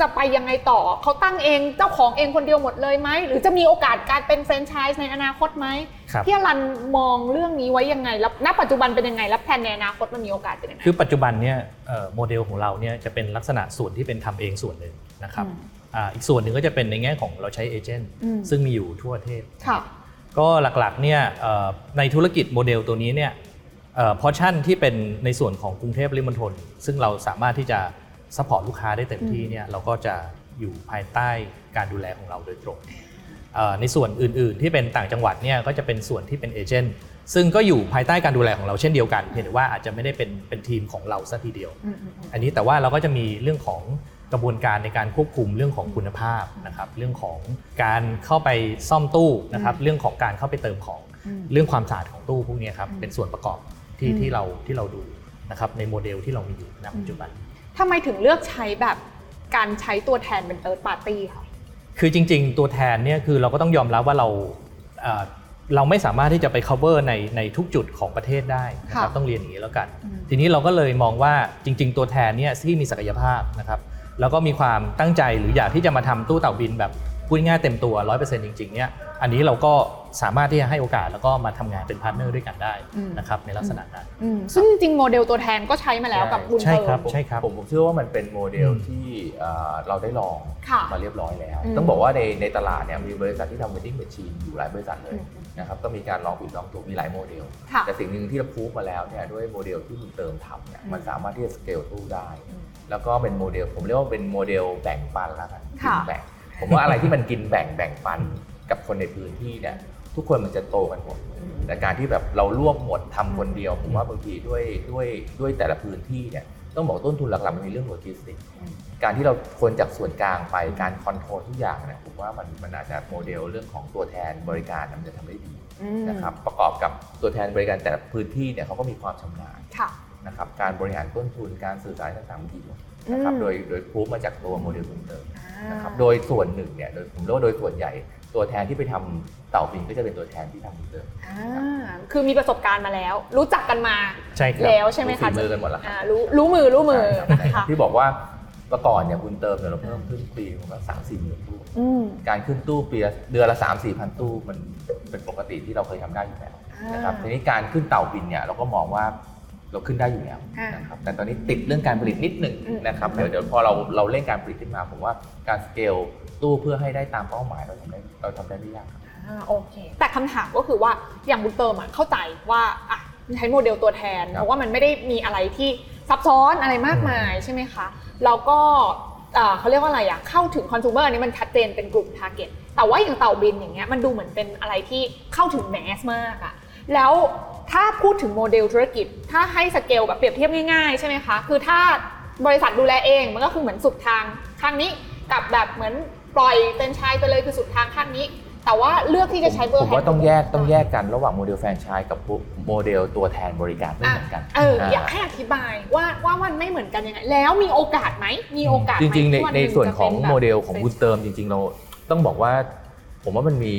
จะไปยังไงต่อเขาตั้งเองเจ้าของเองคนเดียวหมดเลยไหม หรือจะมีโอกาสการเป็นแฟรนไชส์ในอนาคตไหมครับ พี่อรันมองเรื่องนี้ไว้ยังไง แล้วณปัจจุบันเป็นยังไง แล้วแผนในอนาคตมันมีโอกาสเป็นยังไง คือปัจจุบันเนี่ยเอ่อโมเดลของเราเนี่ยจะเป็นลักษณะส่วนที่เป็นทำเองส่วนหนึ่งนะครับอืมอ่าอีกส่วนหนึ่งก็จะเป็นในแง่ของเราใช้เอเจนต์อืม ซึ่งมีอยู่ทั่วประเทศ ค่ะ ก็หลักๆเนี่ยเอ่อในธุรกิจโมเดลตัวนี้เนี่ยพอชั่นที่เป็นในส่วนของกรุงเทพปริมณฑลซึ่งเราสามารถที่จะ support ลูกค้าได้เต็มที่เนี่ยเราก็จะอยู่ภายใต้การดูแลของเราโดยตรงเอ่อในส่วนอื่นๆ ที่เป็นต่างจังหวัดเนี่ยก็จะเป็นส่วนที่เป็น agent ซึ่งก็อยู่ภายใต้การดูแลของเราเช่นเดียวกันเพียงแต่ว่าอาจจะไม่ได้เป็นเป็นทีมของเราซะทีเดียวอืมอืมอืมอันนี้แต่ว่าเราก็จะมีเรื่องของกระบวนการในการควบคุมเรื่องของคุณภาพนะครับ เรื่องของการเข้าไปซ่อมตู้นะครับอืมเรื่องของการเข้าไปเติมของอืมเรื่องความสะอาดของตู้พวกนี้ครับอืมเป็นส่วนประกอบที่อืมที่เราที่เราดูนะครับในโมเดลที่เรามีอยู่ณปัจจุบัน ทำไมถึงเลือกใช้แบบการใช้ตัวแทนเป็น third party ค่ะ คือจริง ๆ ตัวแทนเนี่ยคือเราก็ต้องยอมรับว่าเราเอ่อเราไม่สามารถที่จะไป cover ในในทุกจุดของประเทศได้นะครับค่ะต้องเรียนอย่างนี้แล้วกัน อืม ทีนี้เราก็เลยมองว่าจริง ๆ ตัวแทนเนี่ยที่มีศักยภาพนะครับแล้วก็มีความตั้งใจหรืออยากที่จะมาทำตู้เต่าบินแบบพูดง่ายๆเต็มตัว 100%จริงๆเนี่ยอันนี้เราก็ สามารถที่จะให้โอกาสแล้วก็มาทำงานเป็น partner ด้วยกันได้อืมนะครับในลักษณะนั้นอืมซึ่งจริงๆโมเดลตัวแทนก็ใช้มาแล้วกับบุญเติมใช่ครับใช่ครับผมผมเชื่อว่ามันเป็นโมเดลอืมที่เอ่อเราได้ลองค่ะมาเรียบร้อยแล้วอืมต้องบอกว่าในในตลาดเนี่ยมีบริษัทที่ทำ vending machine อยู่หลายบริษัทเลยอืมนะครับก็มีการลองผิดลองถูกมีหลายโมเดลค่ะแต่สิ่งหนึ่งที่เราพูดมาแล้วเนี่ยด้วยโมเดลที่บุญเติมทำเนี่ยอืมมันสามารถที่จะสเกลตู้ได้อืมแล้วก็เป็นโมเดล ผมเรียกว่าเป็นโมเดลแบ่งปันแล้วกันกินแบ่งค่ะผมว่าอะไรที่มันกินแบ่งแบ่งปันกับคนในพื้นที่เนี่ย ทุกคนมันจะโตกันหมดแต่การที่แบบเรารวบหมดทำคนเดียวผมว่าบางทีด้วยด้วยด้วยแต่ละพื้นที่เนี่ยต้องบอกต้นทุนหลักๆมันมีเรื่องโลจิสติกส์อืมการที่เราคนจากส่วนกลางไปการ control ทุกอย่างเนี่ยผมว่ามันมันอาจจะโมเดลเรื่องของตัวแทนบริการมันจะทำได้ดีอืมนะครับประกอบกับตัวแทนบริการแต่ละพื้นที่เนี่ยเขาก็มีความชำนาญค่ะนะครับการบริหารต้นทุนการสื่อสารต่างๆมันดีหมดนะครับอืมโดยโดยพูฟมาจากตัวโมเดลเพิ่มเติมอ่านะครับโดยส่วนหนึ่งเนี่ยโดยผมเรียกว่าโดยส่วนใหญ่ตัวแทนที่ไปทำ เต่าบินก็จะเป็นตัวแทนที่ทำเหมือนเดิม อ่าคือมีประสบการณ์มาแล้ว รู้จักกันมาใช่ครับ แล้วใช่ไหมคะรู้ฝีมือกันหมดแล้วครับ อ่ารู้รู้มือรู้มือใช่ครับนะใช่ครัคะบที่บอกว่าเมื่อก่อนเนี่ยคุณเติมเนี่ยเราเพิ่มขึ้นปีประมาณสามสี่หมื่นตู้ อืม การขึ้นตู้ปีละเดือนละสามสี่พันตู้มันเป็นปกติที่เราเคยทำได้อยู่แล้วนะครับอ่าทีนี้การขึ้นเต่าบินเนี่ยเราก็มองว่าเราขึ้นได้อยู่แล้วอ่านนะครับแต่ตอนนี้ติดเรื่องการผลิตนิดหนึ่งอืม นะครับเดี๋ยวเดี๋ยวพอเราเราเร่งการผลิตขึ้นมาผมว่าการสเกลตู้เพื่อให้ได้ตามเป้าหมายเราทำได้เราทำได้ไม่ยากครับ อ่าโอเค แต่คำถามก็คือว่าอย่างบุญเติมอะเข้าใจว่าอะใช้โมเดลตัวแทน ครับเพราะว่ามันไม่ได้มีอะไรที่ซับซ้อนอะไรมากมายใช่ไหมคะแล้วก็อ่าเขาเรียกว่าอะไรอะเข้าถึงคอน sumer อันนี้มันชัดเจนเป็นกลุ่ม target แต่ว่าอย่างเต่าบินอย่างเงี้ยมันดูเหมือนเป็นอะไรที่เข้าถึง mass มากอะแล้วถ้าพูดถึงโมเดลธุรกิจ ถ้าให้สเกลแบบเปรียบเทียบง่ายๆใช่ไหมคะคือถ้าบริษัทดูแลเองมันก็คือเหมือนสุดทางข้างนี้ กับแบบเหมือนปล่อยเป็นขายไปเลยคือสุดทางข้างนี้ แต่ว่าเลือกที่จะใช้เบอร์ผมว่าต้องแยกต้องแยกกันระหว่างโมเดลแฟรนไชส์กับโมเดลตัวแทนบริการไม่อะเหมือนกันเอออยากให้อธิบายว่าว่ามันไม่เหมือนกันยังไง แล้วมีโอกาสไหมมีโอกาสไหมที่วันหนึ่งจะเป็นแบบ จริงๆในส่วนของโมเดลของบุญเติมจริง ๆ เราต้องบอกว่า ผมว่ามันมี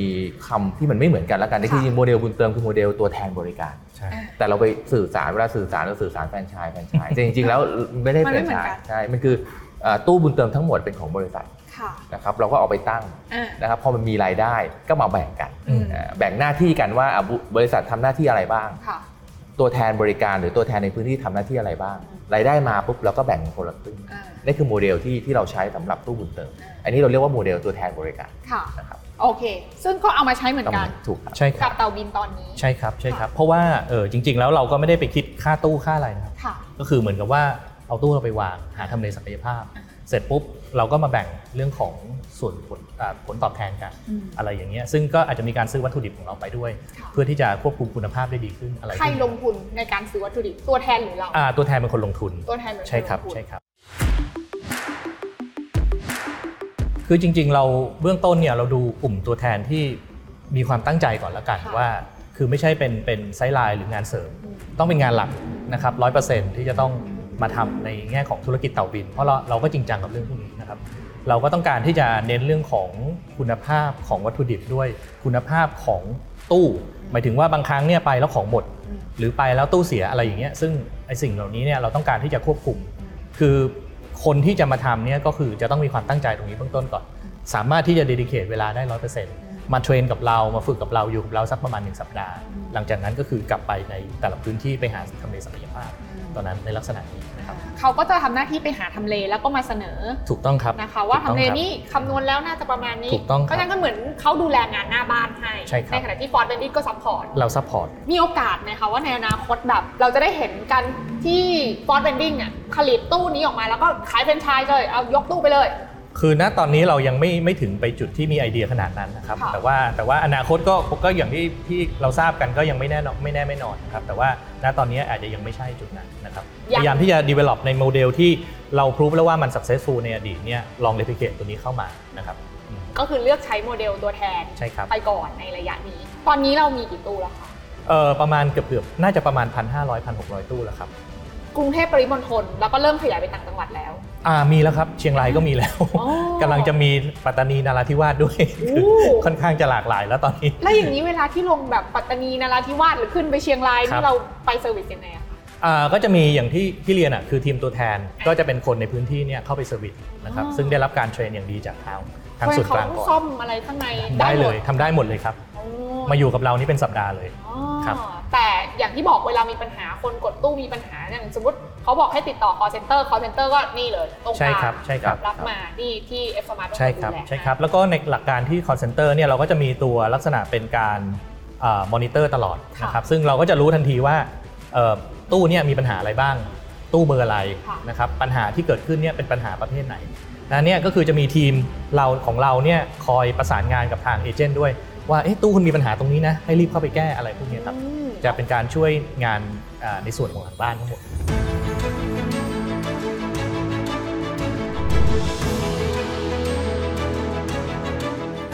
คำที่มันไม่เหมือนกันแล้วกันในค่ะที่จริงโมเดลบุญเติมคือโมเดลตัวแทนบริการใช่อะแต่เราไปสื่อสารเวลาสื่อสารเราสื่อสารแฟรนไชส์แฟรนไชส์แต่จริงๆแล้วไม่ได้มันไม่เหมือนกันแฟรไม่นเหมืไชอนกันส์ใช่มันคือเอ่อตู้บุญเติมทั้งหมดเป็นของบริษัทค่ะ นะครับเราก็เอาไปตั้งอะนะครับพอมันมีรายได้ก็มาแบ่งกันอืมเอ่อแบ่งหน้าที่กันว่าอะบุบริษัททำหน้าที่อะไรบ้างค่ะตัวแทนบริการหรือตัวแทนในพื้นที่ทำหน้าที่อะไรบ้างอืมรายได้มาปุ๊บเราก็แบ่งคนละครึ่งอ่านี่คือโมเดลที่ที่เราใช้สำหรับตู้บุญเติมอ่าอันนี้เราเรียกว่าโมเดลตัวแทนบริการค่ะนะครับโอเค ซึ่งก็เอามาใช้เหมือนกัน ถูกครับใช่คกัรับบเตาบินตอนนี้ ใช่ครับ ใช่ครับ เพราะว่าเออจริง ๆ แล้วเราก็ไม่ได้ไปคิดค่าตู้ค่าอะไรนะครับค่ะก็คือเหมือนกับว่าเอาตู้เราไปวางหาทำเลศักยภาพอ่าเสร็จปุ๊บ เราก็มาแบ่งเรื่องของส่วนผลอ่าผลตอบแทนกันอืมอะไรอย่างเงี้ยซึ่งก็อาจจะมีการซื้อวัตถุดิบของเราไปด้วยค่ะเพื่อที่จะควบคุมคุณภาพได้ดีขึ้นอะไรใครขึ้นลงทุนในการซื้อวัตถุดิบตัวแทนหรือเราอ่าตัวแทนเป็นคนลงทุนตัวแทนเป็นนใช่ครับลงทุนใช่ครับคือจริง ๆ เราเบื้องต้นเนี่ยเราดูกลุ่มตัวแทนที่มีความตั้งใจก่อนละกันค่ะว่า คือไม่ใช่เป็นเป็นไซด์ไลน์หรืองานเสริมอืมต้องเป็นงานหลักนะครับร้อยเปอร์เซ็นที่จะต้อง มาทำในแง่ของธุรกิจเต่าบิน เพราะเราเราก็จริงจังกับเรื่องพวกนี้นะครับเราก็ต้องการที่จะเน้นเรื่องของคุณภาพของวัตถุดิบด้วยคุณภาพของตู้ หมายถึงว่าบางครั้งเนี่ยไปแล้วของหมด หรือไปแล้วตู้เสียอะไรอย่างเงี้ยซึ่งไอสิ่งเหล่านี้เนี่ยเราต้องการที่จะควบคุม คือคนที่จะมาทำเนี่ยก็คือจะต้องมีความตั้งใจตรงนี้เบื้องต้นก่อน สามารถที่จะ dedicate เวลาได้ร้อยเปอร์เซ็นต์มา train กับเรามาฝึกกับเราอยู่กับเราสักประมาณหนึ่งสัปดาห์ หลังจากนั้นก็คือกลับไปในแต่ละพื้นที่ไปหาทำเลศักยภาพ ตอนนั้นในลักษณะนี้นะครับเขาก็จะทำหน้าที่ไปหาทำเลแล้วก็มาเสนอถูกต้องครับนะคะว่าทำเลนี้ถูกต้ทำองครับคำนวณแล้วน่าจะประมาณนี้ถูกต้องครับเพราะฉะนั้นก็เหมือนเขาดูแลงานหน้าบ้านให้ใช่ครับขณะที่ Forth Vending ก็ support เรา support มีโอกาสไหมคะว่าในอนาคตแบบเราจะได้เห็นกันที่ Forth Vending อะผลิตตู้นี้ออกมาแล้วก็ขายแฟรนไชส์เลยเอายกตู้ไปเลย คือณตอนนี้เรายังไม่ไม่ถึงไปจุดที่มีไอเดียขนาดนั้นนะครับ ค่ะ แต่ว่าแต่ว่าอนาคตก็ก็อย่างที่ที่เราทราบกันก็ยังไม่แน่นอนไม่แน่ไม่นอนนะครับ แต่ว่าณตอนนี้อาจจะยังไม่ใช่จุดนั้นนะครับ พยายามที่จะ develop ในโมเดลที่เรา prove แล้วว่ามัน successful ในอดีตเนี่ยลอง replicate ตัวนี้เข้ามานะครับอืมก็คือเลือกใช้โมเดลตัวแทน ใช่ครับ ไปก่อนในระยะนี้ ตอนนี้เรามีกี่ตู้แล้วคะ เออประมาณเกือบเกือบน่าจะประมาณ 1,500 1,600 ตู้แล้วครับ กรุงเทพปริมณฑลแล้วก็เริ่มขยายไปต่างจังหวัดแล้ว อ่ามีแล้วครับ เชียงรายก็มีแล้วอ๋อกำลังจะมีปัตตานีนราธิวาสด้วยโอ้คือค่อนข้างจะหลากหลายแล้วตอนนี้ แล้วอย่างนี้เวลาที่ลงแบบปัตตานีนราธิวาสหรือขึ้นไปเชียงรายนี่ครับเราไป service ยังไงอะคะอ่าก็จะมีอย่างที่ที่เรียนอะคือทีมตัวแทนก็จะเป็นคนในพื้นที่เนี่ยเข้าไป service นะครับอ๋อซึ่งได้รับการ train อย่างดีจากทางทางทำไมส่วนเขากลางต้องก่อนซ่อมอะไรข้างในได้หมเลยทำได้หมดเลยครับอ๋อ มาอยู่กับเรานี่เป็นสัปดาห์เลยอ๋อครับแต่อย่างที่บอกเวลามีปัญหาคนกดตู้มีปัญหาอย่างสมมติเขาบอกให้ติดต่อ call center call center ก็นี่เลยตรงกใช่ลางครับใช่ครับรับมานี่ที่ F Smart ใช่ครับใช่ครับ แล้วก็ในหลักการที่ call center เนี่ยเราก็จะมีตัวลักษณะเป็นการมอนิเตอร์ตลอดนะครับซึ่งเราก็จะรู้ทันทีว่าเอ่อตู้เนี่ยมีปัญหาอะไรบ้าง ตู้เบอร์อะไรนะครับปัญหาที่เกิดขึ้นเนี่ยเป็นปัญหาประเภทไหนนะเนี่ยก็คือจะมีทีมเราของเราเนี่ยคอยประสานงานกับทางเอเจนต์ด้วย ว่าเอ๊ะตู้คุณมีปัญหาตรงนี้นะ ให้รีบเข้าไปแก้อะไรพวกเนี้ยครับอืมจะเป็นการช่วยงานอ่าในส่วนของหลังบ้านทั้งหมด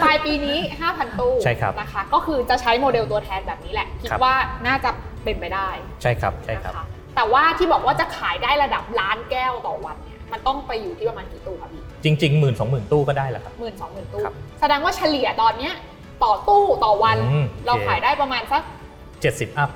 ปลายปีนี้ 5,000 ตู้ใช่ครับนะคะก็คือจะใช้โมเดลตัวแทนแบบนี้แหละ คิดครับว่าน่าจะเป็นไปได้ ใช่ครับใช่ครับนะคะแต่ว่าที่บอกว่าจะขายได้ระดับล้านแก้วต่อวันเนี่ยมันต้องไปอยู่ที่ประมาณกี่ตู้คะพี่จริงๆหมื่นสองหมื่นตู้ก็ได้แหละครับหมื่นสองหมื่นตู้ครับแสดงว่าเฉลี่ยตอนเนี้ย ต่อตู้ต่อวัน อืมเราโอเค ขายได้ประมาณสัก70 อัพ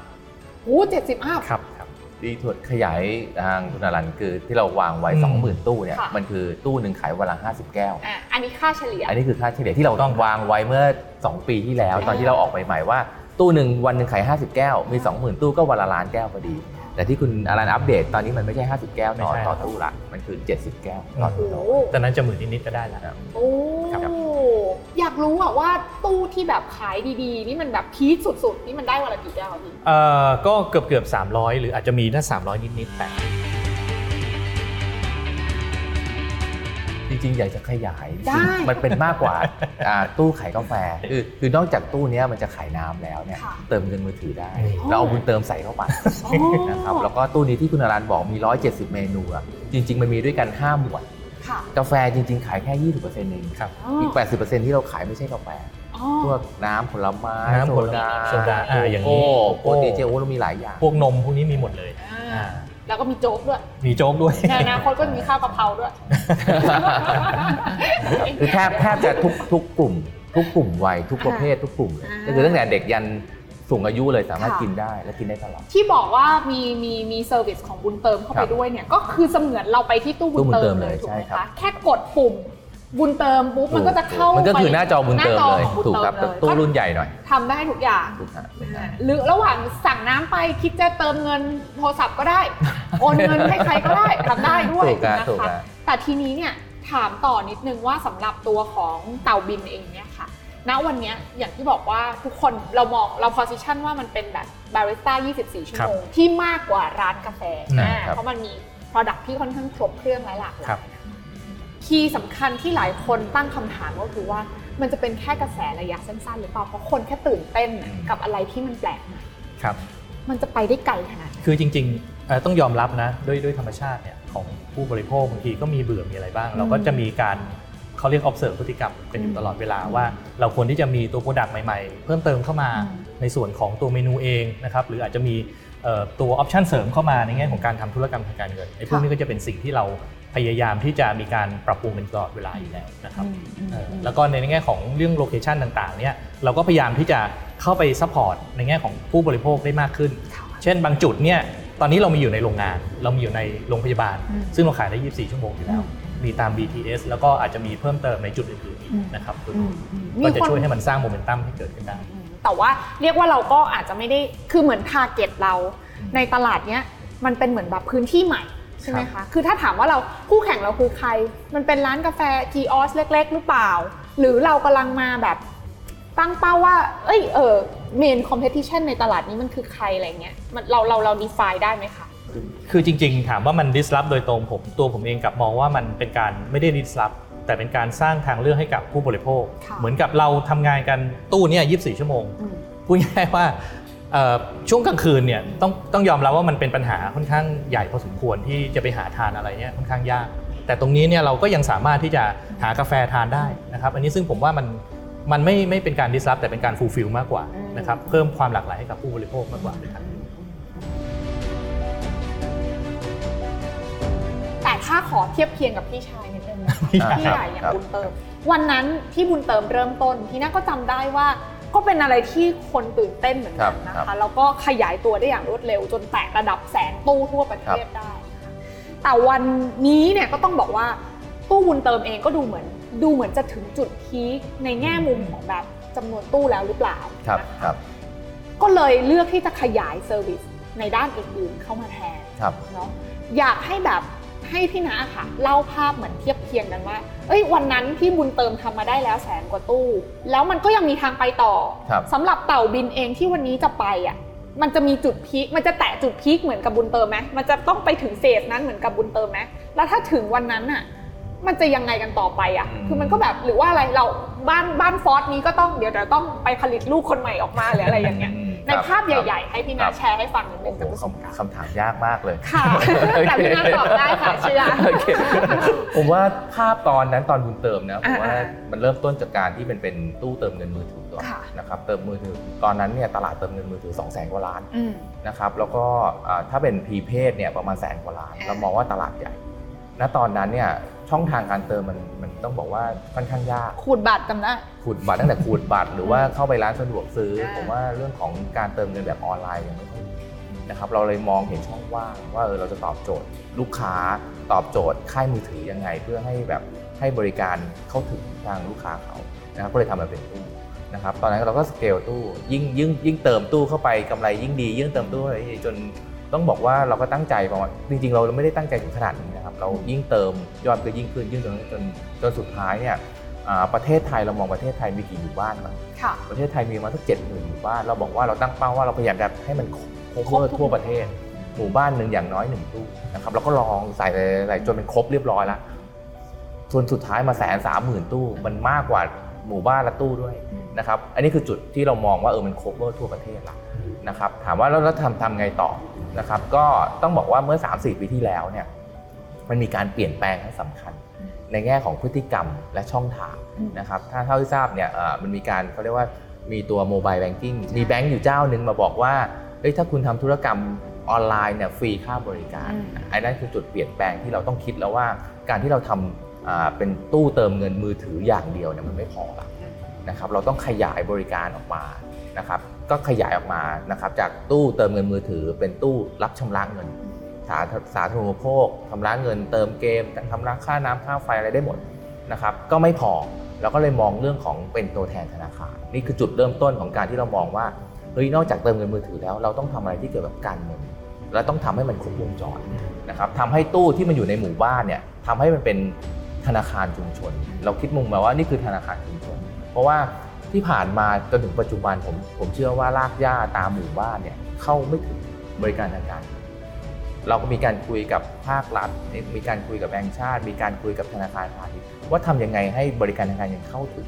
โอ้เจ็ดสิบอัพ ครับครับที่ถวดขยายทางคุณอรันคือที่เราวางไว้ อืม 20,000 ตู้เนี่ยค่ะ มันคือตู้หนึ่งขายวันละ 50 แก้ว อะอันนี้ค่าเฉลี่ย อันนี้คือค่าเฉลี่ยที่เราต้องวางไว้เมื่อ 2 ปีที่แล้วอ่าตอนที่เราออกใหม่ๆว่า ตู้หนึ่งวันหนึ่งขาย 50 แก้ว มี 20,000 ตู้ก็วันละล้านแก้วพอดี แต่ที่คุณอรันอัปเดตตอนนี้มันไม่ใช่ 50 แก้วต่อไม่ใช่ ต่อตู้ละมันคือ 70 แก้วต่อโอ้ตู้โหตอนนั้นจะหมื่นนิดๆก็ได้แล้ว โอ้ครับ อยากรู้อะว่าตู้ที่แบบขายดีๆ นี่มันแบบพีคสุดๆ นี่มันได้วันละกี่แก้วอะพี่เอ่อก็เกือบเกือบ300 หรืออาจจะมีถ้า300 นิดๆแต่จริงๆ อยากจะขยาย ได้ มันเป็นมากกว่าอ่าตู้ขายกาแฟ คือคือนอกจากตู้เนี้ยมันจะขายน้ำแล้วเนี่ยค่ะเติมเงินมือถือได้อ๋อเราเอาบุญเติมใส่เข้าไปอ๋อนะครับแล้วก็ตู้นี้ที่คุณอรันบอกมี 170 เมนูอะจริง ๆ มันมีด้วยกัน 5 หมวด ค่ะ กาแฟจริงๆ ขายแค่ 20%เองครับอีก 80%ที่เราขายไม่ใช่กาแฟ อ๋อ พวกน้ำผลไม้น้ำผลไม้โซโซดาอ่าอย่างนี้โกโก้โอ้โกโปโก้รตีน shake โอ้เรามีหลายอย่าง พวกนมพวกนี้มีหมดเลยอ่า อ่าแล้วก็มีโจ๊กด้วยมีโจ๊กด้วย ในอนาคตก็จะมีข้าวกะเพราด้วย คือแทบแทบจะทุกทุกกลุ่ม ทุกกลุ่มวัยทุกประเภททุกกลุ่มเลยอ่า ก็คือตั้งแต่เด็กยัน สูงอายุเลยสามารถค่ะกินได้และกินได้ตลอด ที่บอกว่ามีมีมี service ของบุญเติมเข้าไปด้วยครับเนี่ยก็คือเสมือนเราไปที่ตู้บุญเติมเลยตู้บุญเติมเลยถูกไหมใช่ครับแค่กดปุ่มบุญเติมปุ๊บมันก็จะเข้ามันก็คือไปหน้าจอบุญเติมเลยหน้าจอของบุญเติมเลยถูกครับแต่ตู้รุ่นใหญ่หน่อยทำได้ทุกอย่างถูกครับเป็นได้หรือระหว่างสั่งน้ำไปคิดจะเติมเงินโทรศัพท์ก็ได้ โอนเงินให้ใครก็ได้ทำได้ด้วยถูกครับนะถูกคะครับแต่ทีนี้เนี่ยถามต่อนิดนึงว่าสำหรับตัวของเต่าบินเองเนี่ยค่ะ ณวันเนี้ยอย่างที่บอกว่าทุกคนเรามองเรา position ว่ามันเป็นแบบบาริสต้า 24 ชั่วโมง ที่มากกว่าร้านกาแฟนะอ่าครับเพราะมันมี product ที่ค่อนข้างครบเครื่องและหลากหครัลายบคีย์สำคัญที่หลายคนตั้งคำถามก็คือว่ามันจะเป็นแค่กระแสระยะสั้นๆ หรือเปล่า เพราะคนแค่ตื่นเต้นกับอะไรที่มันแปลกใหม่ครับ มันจะไปได้ไกลขนาดไหนคือจริงๆเอ่อต้องยอมรับนะด้วยด้วยธรรมชาติเนี่ยของผู้บริโภคบางทีก็มีเบื่อมีอะไรบ้าง เราก็จะมีการ เขาเรียก observe พฤติกรรมกันอยู่ตลอดเวลาว่า เราควรที่จะมีตัว product ใหม่ๆ เพิ่มเติมเข้ามาอืมในส่วนของตัวเมนูเองนะครับหรืออาจจะมีเอ่อตัว option เสริมเข้ามาในแง่ของการทำธุรกรรมทางการเงินไอ้พวกนี้ก็จะเป็นสิ่งที่เราพยายามที่จะมีการปรับปรุงเป็นตลอดเวลาอยู่แล้วนะครับเอ่อแล้วก็ในแง่ของเรื่อง location ต่างๆเนี่ยเราก็พยายามที่จะเข้าไป support ในแง่ของผู้บริโภคได้มากขึ้นค่ะเช่นบางจุดเนี่ยตอนนี้เรามีอยู่ในโรงงาน เรามีอยู่ในโรงพยาบาลอืมซึ่งเราขายได้ 24 ชั่วโมงอยู่แล้ว มีตาม BTS แล้วก็อาจจะมีเพิ่มเติมในจุดอื่นๆอีกอืมนะครับอืมอืมก็จะมีคนช่วยให้มันสร้างโมเมนตัมให้เกิดขึ้นได้อืมแต่ว่าเรียกว่าเราก็อาจจะไม่ได้คือเหมือน target เราในตลาดเนี้ยมันเป็นเหมือนแบบพื้นที่ใหม่ใช่ไหมคะ คือถ้าถามว่าเราคู่แข่งเราคือใคร มันเป็นร้านกาแฟ kiosk เล็ก ๆ หรือเปล่า หรือเรากำลังมาแบบตั้งเป้าว่า เอ้ยเออ main competition ในตลาดนี้มันคือใครอะไรเงี้ยมันเราเราเรา define ได้ไหมคะ คือจริง ๆ ถามว่ามัน disrupt โดยตรงผม ตัวผมเองกลับมองว่ามันเป็นการไม่ได้ disrupt แต่เป็นการสร้างทางเลือกให้กับผู้บริโภค ค่ะ เหมือนกับเราทำงานกันตู้เนี่ย24 ชั่วโมง อืม พูดง่ายๆว่าเอ่อช่วงกลางคืนเนี่ยต้องต้องยอมรับว่ามันเป็นปัญหาค่อนข้างใหญ่พอสมควรที่จะไปหาทานอะไรเนี่ยค่อนข้างยาก แต่ตรงนี้เนี่ยเราก็ยังสามารถที่จะหากาแฟทานได้นะครับอันนี้ซึ่งผมว่ามันมันไม่ไม่เป็นการ disrupt แต่เป็นการ fulfill มากกว่าอืมนะครับเพิ่มความหลากหลายให้กับผู้บริโภคมากกว่าเลยครับ ถ้าขอเทียบเคียงกับพี่ชายนิดนึงนะคะพี่ชายพี่ใหญ่อย่างครับบุญเติม วันนั้นที่บุญเติมเริ่มต้นที่น่าก็จำได้ว่าก็เป็นอะไรที่คนตื่นเต้นเหมือนกันนะครัคะบแล้วก็ขยายตัวได้อย่างรวดเร็ว จนแตะระดับแสนตู้ทั่วประเทศได้แต่วันนี้เนี่ยก็ต้องบอกว่าตู้บุญเติมเองก็ดูเหมือน ดูเหมือนจะถึงจุด peak ในแง่มุมของแบบจำนวนตู้แล้วหรือเปล่าครับนะคะครับ ก็เลยเลือกที่จะขยาย service ในด้านอื่นๆเข้ามาแทนครับเนาะอยากให้แบบ ให้พี่นาค่ะเล่าภาพเหมือนเทียบเคียงกันว่า เอ้ยวันนั้นพี่บุญเติมทำมาได้แล้วแสนกว่าตู้ แล้วมันก็ยังมีทางไปต่อครับสำหรับเต่าบินเองที่วันนี้จะไปอะมันจะมีจุดพีค มันจะแตะจุดพีคเหมือนกับบุญเติมไหมมันจะต้องไปถึงเฟสนั้นเหมือนกับบุญเติมไหมแล้วถ้าถึงวันนั้นอะ มันจะยังไงกันต่อไปอะอืมคือมันก็แบบหรือว่าอะไรเราบ้านบ้านฟอสนี้ก็ต้องเดี๋ยวเดี๋ยวต้องไปผลิตลูกคนใหม่ออกมาหรืออะไรอย่างเงี้ยอืม ในครับภาพใหญ่ๆ ให้พี่นาครับแชร์ให้ฟังนิดนึโอ้งโหจากประสบการณ์คำคำถามยากมากเลย ค่ะ แต่พี่นาตอบได้ค่ะเชื่อโอเคผมว่าภาพตอนนั้นตอนบุญเติมนะผมว่าอ่ามันเริ่มต้นจากการที่เป็นเป็นตู้เติมเงินมือถือก่อนค่ะนะครับเติมมือถือตอนนั้นเนี่ยตลาดเติมเงินมือถือ2 0 0แสนกว่าล้านอืมนะครับแล้วก็อ่าถ้าเป็นพรีเพดเนี่ยประมาณแสนกว่าล้านอ่าเรามองว่าตลาดใหญ่ณตอนนั้นเนี่ย ช่องทางการเติมมันมันต้องบอกว่าค่อนข้างยาก ขูดบัตรจำได้ขูดบัตรตั้งแต่ขูดบัตรหรือว่าเข้าไปร้านสะดวกซื้ออ่าผมว่าเรื่องของการเติมเงินแบบออนไลน์ยังไม่ค่อยมีนะครับเราเลยมองเห็นช่องว่างว่าเออเราจะตอบโจทย์ ลูกค้าตอบโจทย์ค่ายมือถือยังไง เพื่อให้แบบให้บริการเข้าถึงทางลูกค้าเขานะครับก็เลยทำมาเป็นตู้นะครับตอนนั้นเราก็สเกลตู้ยิ่งยิ่งยิ่งเติมตู้เข้าไปกำไรยิ่งดี ยิ่งเติมตู้อะไรจนต้องบอกว่าเราก็ตั้งใจประมาณจริงๆ เราไม่ได้ตั้งใจถึงขนาดนี้นะครับ เรายิ่งเติมยอดก็ยิ่งขึ้นยิ่งเติมจนจนสุดท้ายเนี่ยอ่าประเทศไทยเรามองประเทศไทยมีกี่หมู่บ้านบ้างค่ะประเทศไทยมีประมาณสักเจ็ดหมื่นหมู่บ้าน เราบอกว่าเราตั้งเป้าว่าเราพยายามจะให้มันครบครบทุกทั่วประเทศ หมู่บ้านหนึ่งอย่างน้อยหนึ่งตู้นะครับเราก็ลองใส่ใส่จนเป็นครบเรียบร้อยแล้วส่วนสุดท้ายมาแสนสามหมื่นตู้มันมากกว่าหมู่บ้านละตู้ด้วยนะครับ อันนี้คือจุดที่เรามองว่าเออมันครบทั่วประเทศละนะครับ ถามว่าแล้วเราทำทำไงต่อนะครับ ก็ต้องบอกว่าเมื่อ 3-4 ปีที่แล้วเนี่ย มันมีการเปลี่ยนแปลงที่สำคัญ ในแง่ของพฤติกรรมและช่องทางอืมนะครับถ้าเท่าที่ทราบเนี่ยเอ่อมันมีการเขาเรียกว่ามีตัว mobile banking มีแบงก์อยู่เจ้าหนึ่งมาบอกว่าเอ้ยถ้าคุณทำธุรกรรมออนไลน์เนี่ยฟรีค่าบริการอืมไอ้นั่นคือจุดเปลี่ยนแปลงที่เราต้องคิดแล้วว่า การที่เราทำอ่าเป็นตู้เติมเงินมือถืออย่างเดียวเนี่ยมันไม่พอละนะครับเราต้องขยายบริการออกมานะครับก็ขยายออกมานะครับจากตู้เติมเงินมือถือเป็นตู้รับชำระเงิน สาสาธารณูปโภคชำระเงินเติมเกมชำระค่าน้ำค่าไฟอะไรได้หมดนะครับก็ไม่พอเราก็เลยมองเรื่องของเป็นตัวแทนธนาคารนี่คือจุดเริ่มต้นของการที่เรามองว่าเฮ้ยนอกจากเติมเงินมือถือแล้ว เราต้องทำอะไรที่เกี่ยวกับการเงินและต้องทำให้มันครบวงจรนะครับทำให้ตู้ที่มันอยู่ในหมู่บ้านเนี่ยทำให้มันเป็นธนาคารชุมชน เราคิดมุมมาว่านี่คือธนาคารชุมชน เพราะว่าที่ผ่านมาจนถึงปัจจุบันผมผมเชื่อว่ารากหญ้าตามหมู่บ้านเนี่ยเข้าไม่ถึงบริการทางการเงิน เราก็มีการคุยกับภาครัฐมีการคุยกับแบงก์ชาติ มีการคุยกับธนาคารพาณิชย์ว่าทำยังไงให้บริการทางการเงินเข้าถึง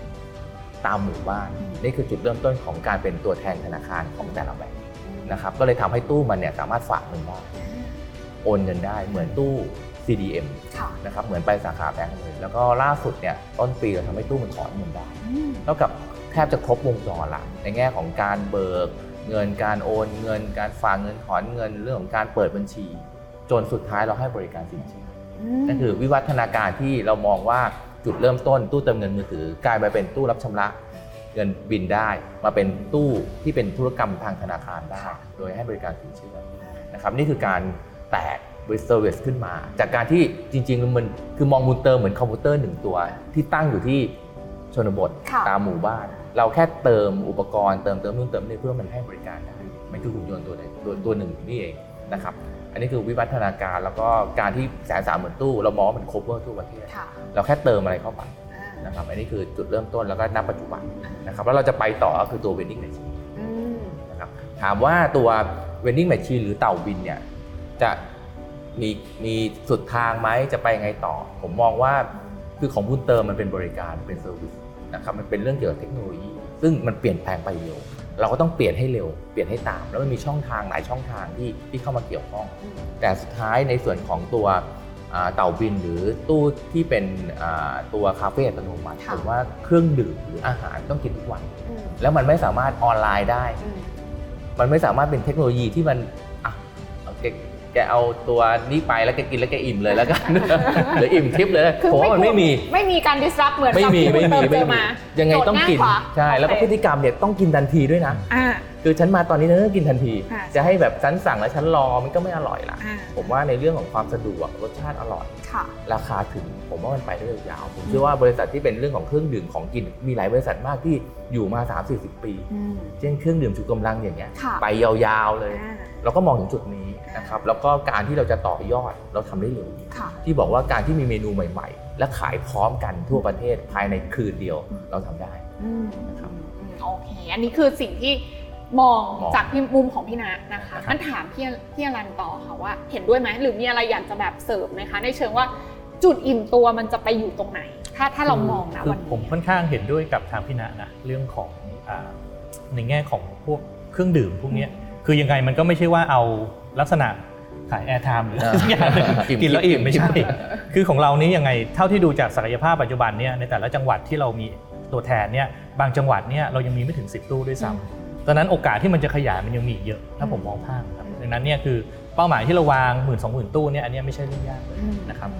ตามหมู่บ้านนี่คือจุดเริ่มต้นของการเป็นตัวแทนธนาคารของแต่ละแบงก์นะครับก็เลยทำให้ตู้มันเนี่ยสามารถฝากเงินได้โอนเงินได้เหมือนตู้ CDM ค่ะนะครับเหมือนไปสาขาแบงก์เลยแล้วก็ล่าสุดเนี่ยต้นปีเราทำให้ตู้มันถอนเงินได้อืมเท่ากับแทบจะครบวงจรละในแง่ของการเบิก เงินการโอนเงินการฝากเงินถอนเงินเรื่องของการเปิดบัญชี จนสุดท้ายเราให้บริการสินเชื่อนั่นคือวิวัฒนาการที่เรามองว่าจุดเริ่มต้นตู้เติมเงินมือถือกลายมาเป็นตู้รับชำระเงินบินได้มาเป็นตู้ที่เป็นธุรกรรมทางธนาคารได้ โดยให้บริการสินเชื่อนะครับนี่คือการแตกบริษัทเซอร์วิสขึ้นมา จากการที่จริงๆมันคือมองบุญเติมเหมือนคอมพิวเตอร์หนึ่งตัว ที่ตั้งอยู่ที่ชนบทค่ะตามหมู่บ้าน เราแค่เติมอุปกรณ์เติมเติมนู่นเติมนี่เพื่อมันให้บริการได้มันคือหุ่นยนต์ตัวใดตัวตัวหนึ่งนี่เองนะครับอันนี้คือวิวัฒนาการแล้วก็การที่แสนสามหมื่นตู้ เรามองว่ามัน cover ทั่วประเทศค่ะเราแค่เติมอะไรเข้าไปอ่านะครับอันนี้คือจุดเริ่มต้นแล้วก็ณปัจจุบันนะครับแล้วเราจะไปต่อก็คือตัว vending machine อืมนะครับถามว่าตัว vending machine หรือเต่าบินเนี่ยจะมีมีสุดทางไหมจะไปยังไงต่อ ผมมองว่าคือของบุญเติมมันเป็นบริการเป็น service นะครับมันเป็นเรื่องเกี่ยวกับเทคโนโลยี ซึ่งมันเปลี่ยนแปลงไปเร็ว เราก็ต้องเปลี่ยนให้เร็ว เปลี่ยนให้ตาม แล้วมันมีช่องทางหลายช่องทางที่ที่เข้ามาเกี่ยวข้อง แต่สุดท้ายในส่วนของตัวอ่าเต่าบินหรือตู้ที่เป็นอ่าตัวคาเฟ่อัตโนมัติค่ะผมว่าเครื่องดื่มหรืออาหารต้องกินทุกวันอืมแล้วมันไม่สามารถออนไลน์ได้อืมมันไม่สามารถเป็นเทคโนโลยีที่มันอะเอาแก แกเอาตัวนี้ไปแล้วแกกินแล้วแกอิ่มเลยแล้วกัน หรืออิ่มทิปเลยคือผมว่ามันไม่มีไม่มีการ disrupt เหมือนไม่กับมีที่ไม่คุณมีเติมเจไม่อมีมายังไงต้องกินโจทย์ง่ายกว่าใช่แล้วก็โอเคพฤติกรรมเนี่ยต้องกินทันทีด้วยนะอ่าคือฉันมาตอนนี้ฉันต้องกินทันทีค่ะจะให้แบบฉันสั่งแล้วฉันรอมันก็ไม่อร่อยละอ่าผมว่าในเรื่องของความสะดวกรสชาติอร่อยค่ะราคาถึงผมว่ามันไปได้ยาวๆผมเชื่อว่าบริษัทที่เป็นเรื่องของเครื่องดื่มของกินมีหลายบริษัทมากที่อยู่มา 3-40 ปีอืมเช่นเครื่องดื่มชูกำลังอย่างเงี้ยค่ะไปยาวๆเลยอ่าเราก็มองถึงจุดนี้ นะครับแล้วก็การที่เราจะต่อยอดเราทำได้เร็วค่ะที่บอกว่าการที่มีเมนูใหม่ ๆ และขายพร้อมกันทั่วประเทศภายในคืนเดียวอืมเราทำได้อืมนะครับอืมโอเค อันนี้คือสิ่งที่มองมองจากพี่มุมของพี่ณะนะคะนะครับงั้นถามพี่พี่อรันต่อค่ะว่า เห็นด้วยไหมหรือมีอะไรอยากจะแบบเสริมไหมคะ ในเชิงว่าจุดอิ่มตัวมันจะไปอยู่ตรงไหน ถ้าถ้าเรามองนะคือวันนี้ผมค่อนข้างเห็นด้วยกับทางพี่ณะนะเรื่องของอาในแง่ของพวกเครื่องดื่มพวกเนี้ยคือยังไงมันก็ไม่ใช่ว่าเอา ลักษณะขาย airtime หรืออะไรสักอย่างหนึ่งอิ่มกินแล้วอิ่มไม่ใช่อิ่มคือของเรานี้ยังไงเท่าที่ดูจากศักยภาพปัจจุบันเนี่ยในแต่ละจังหวัดที่เรามีตัวแทนเนี่ยบางจังหวัดเนี่ยเรายังมีไม่ถึง 10 ตู้ด้วยซ้ำดังนั้นโอกาสที่มันจะขยายมันยังมีอีกเยอะถ้าผมมองภาพนะครับดังนั้นเนี่ยคือเป้าหมายที่เราวางหมื่นสองหมื่นตู้เนี่ยอันเนี้ยไม่ใช่เรื่องยากเลยอืมนะครับ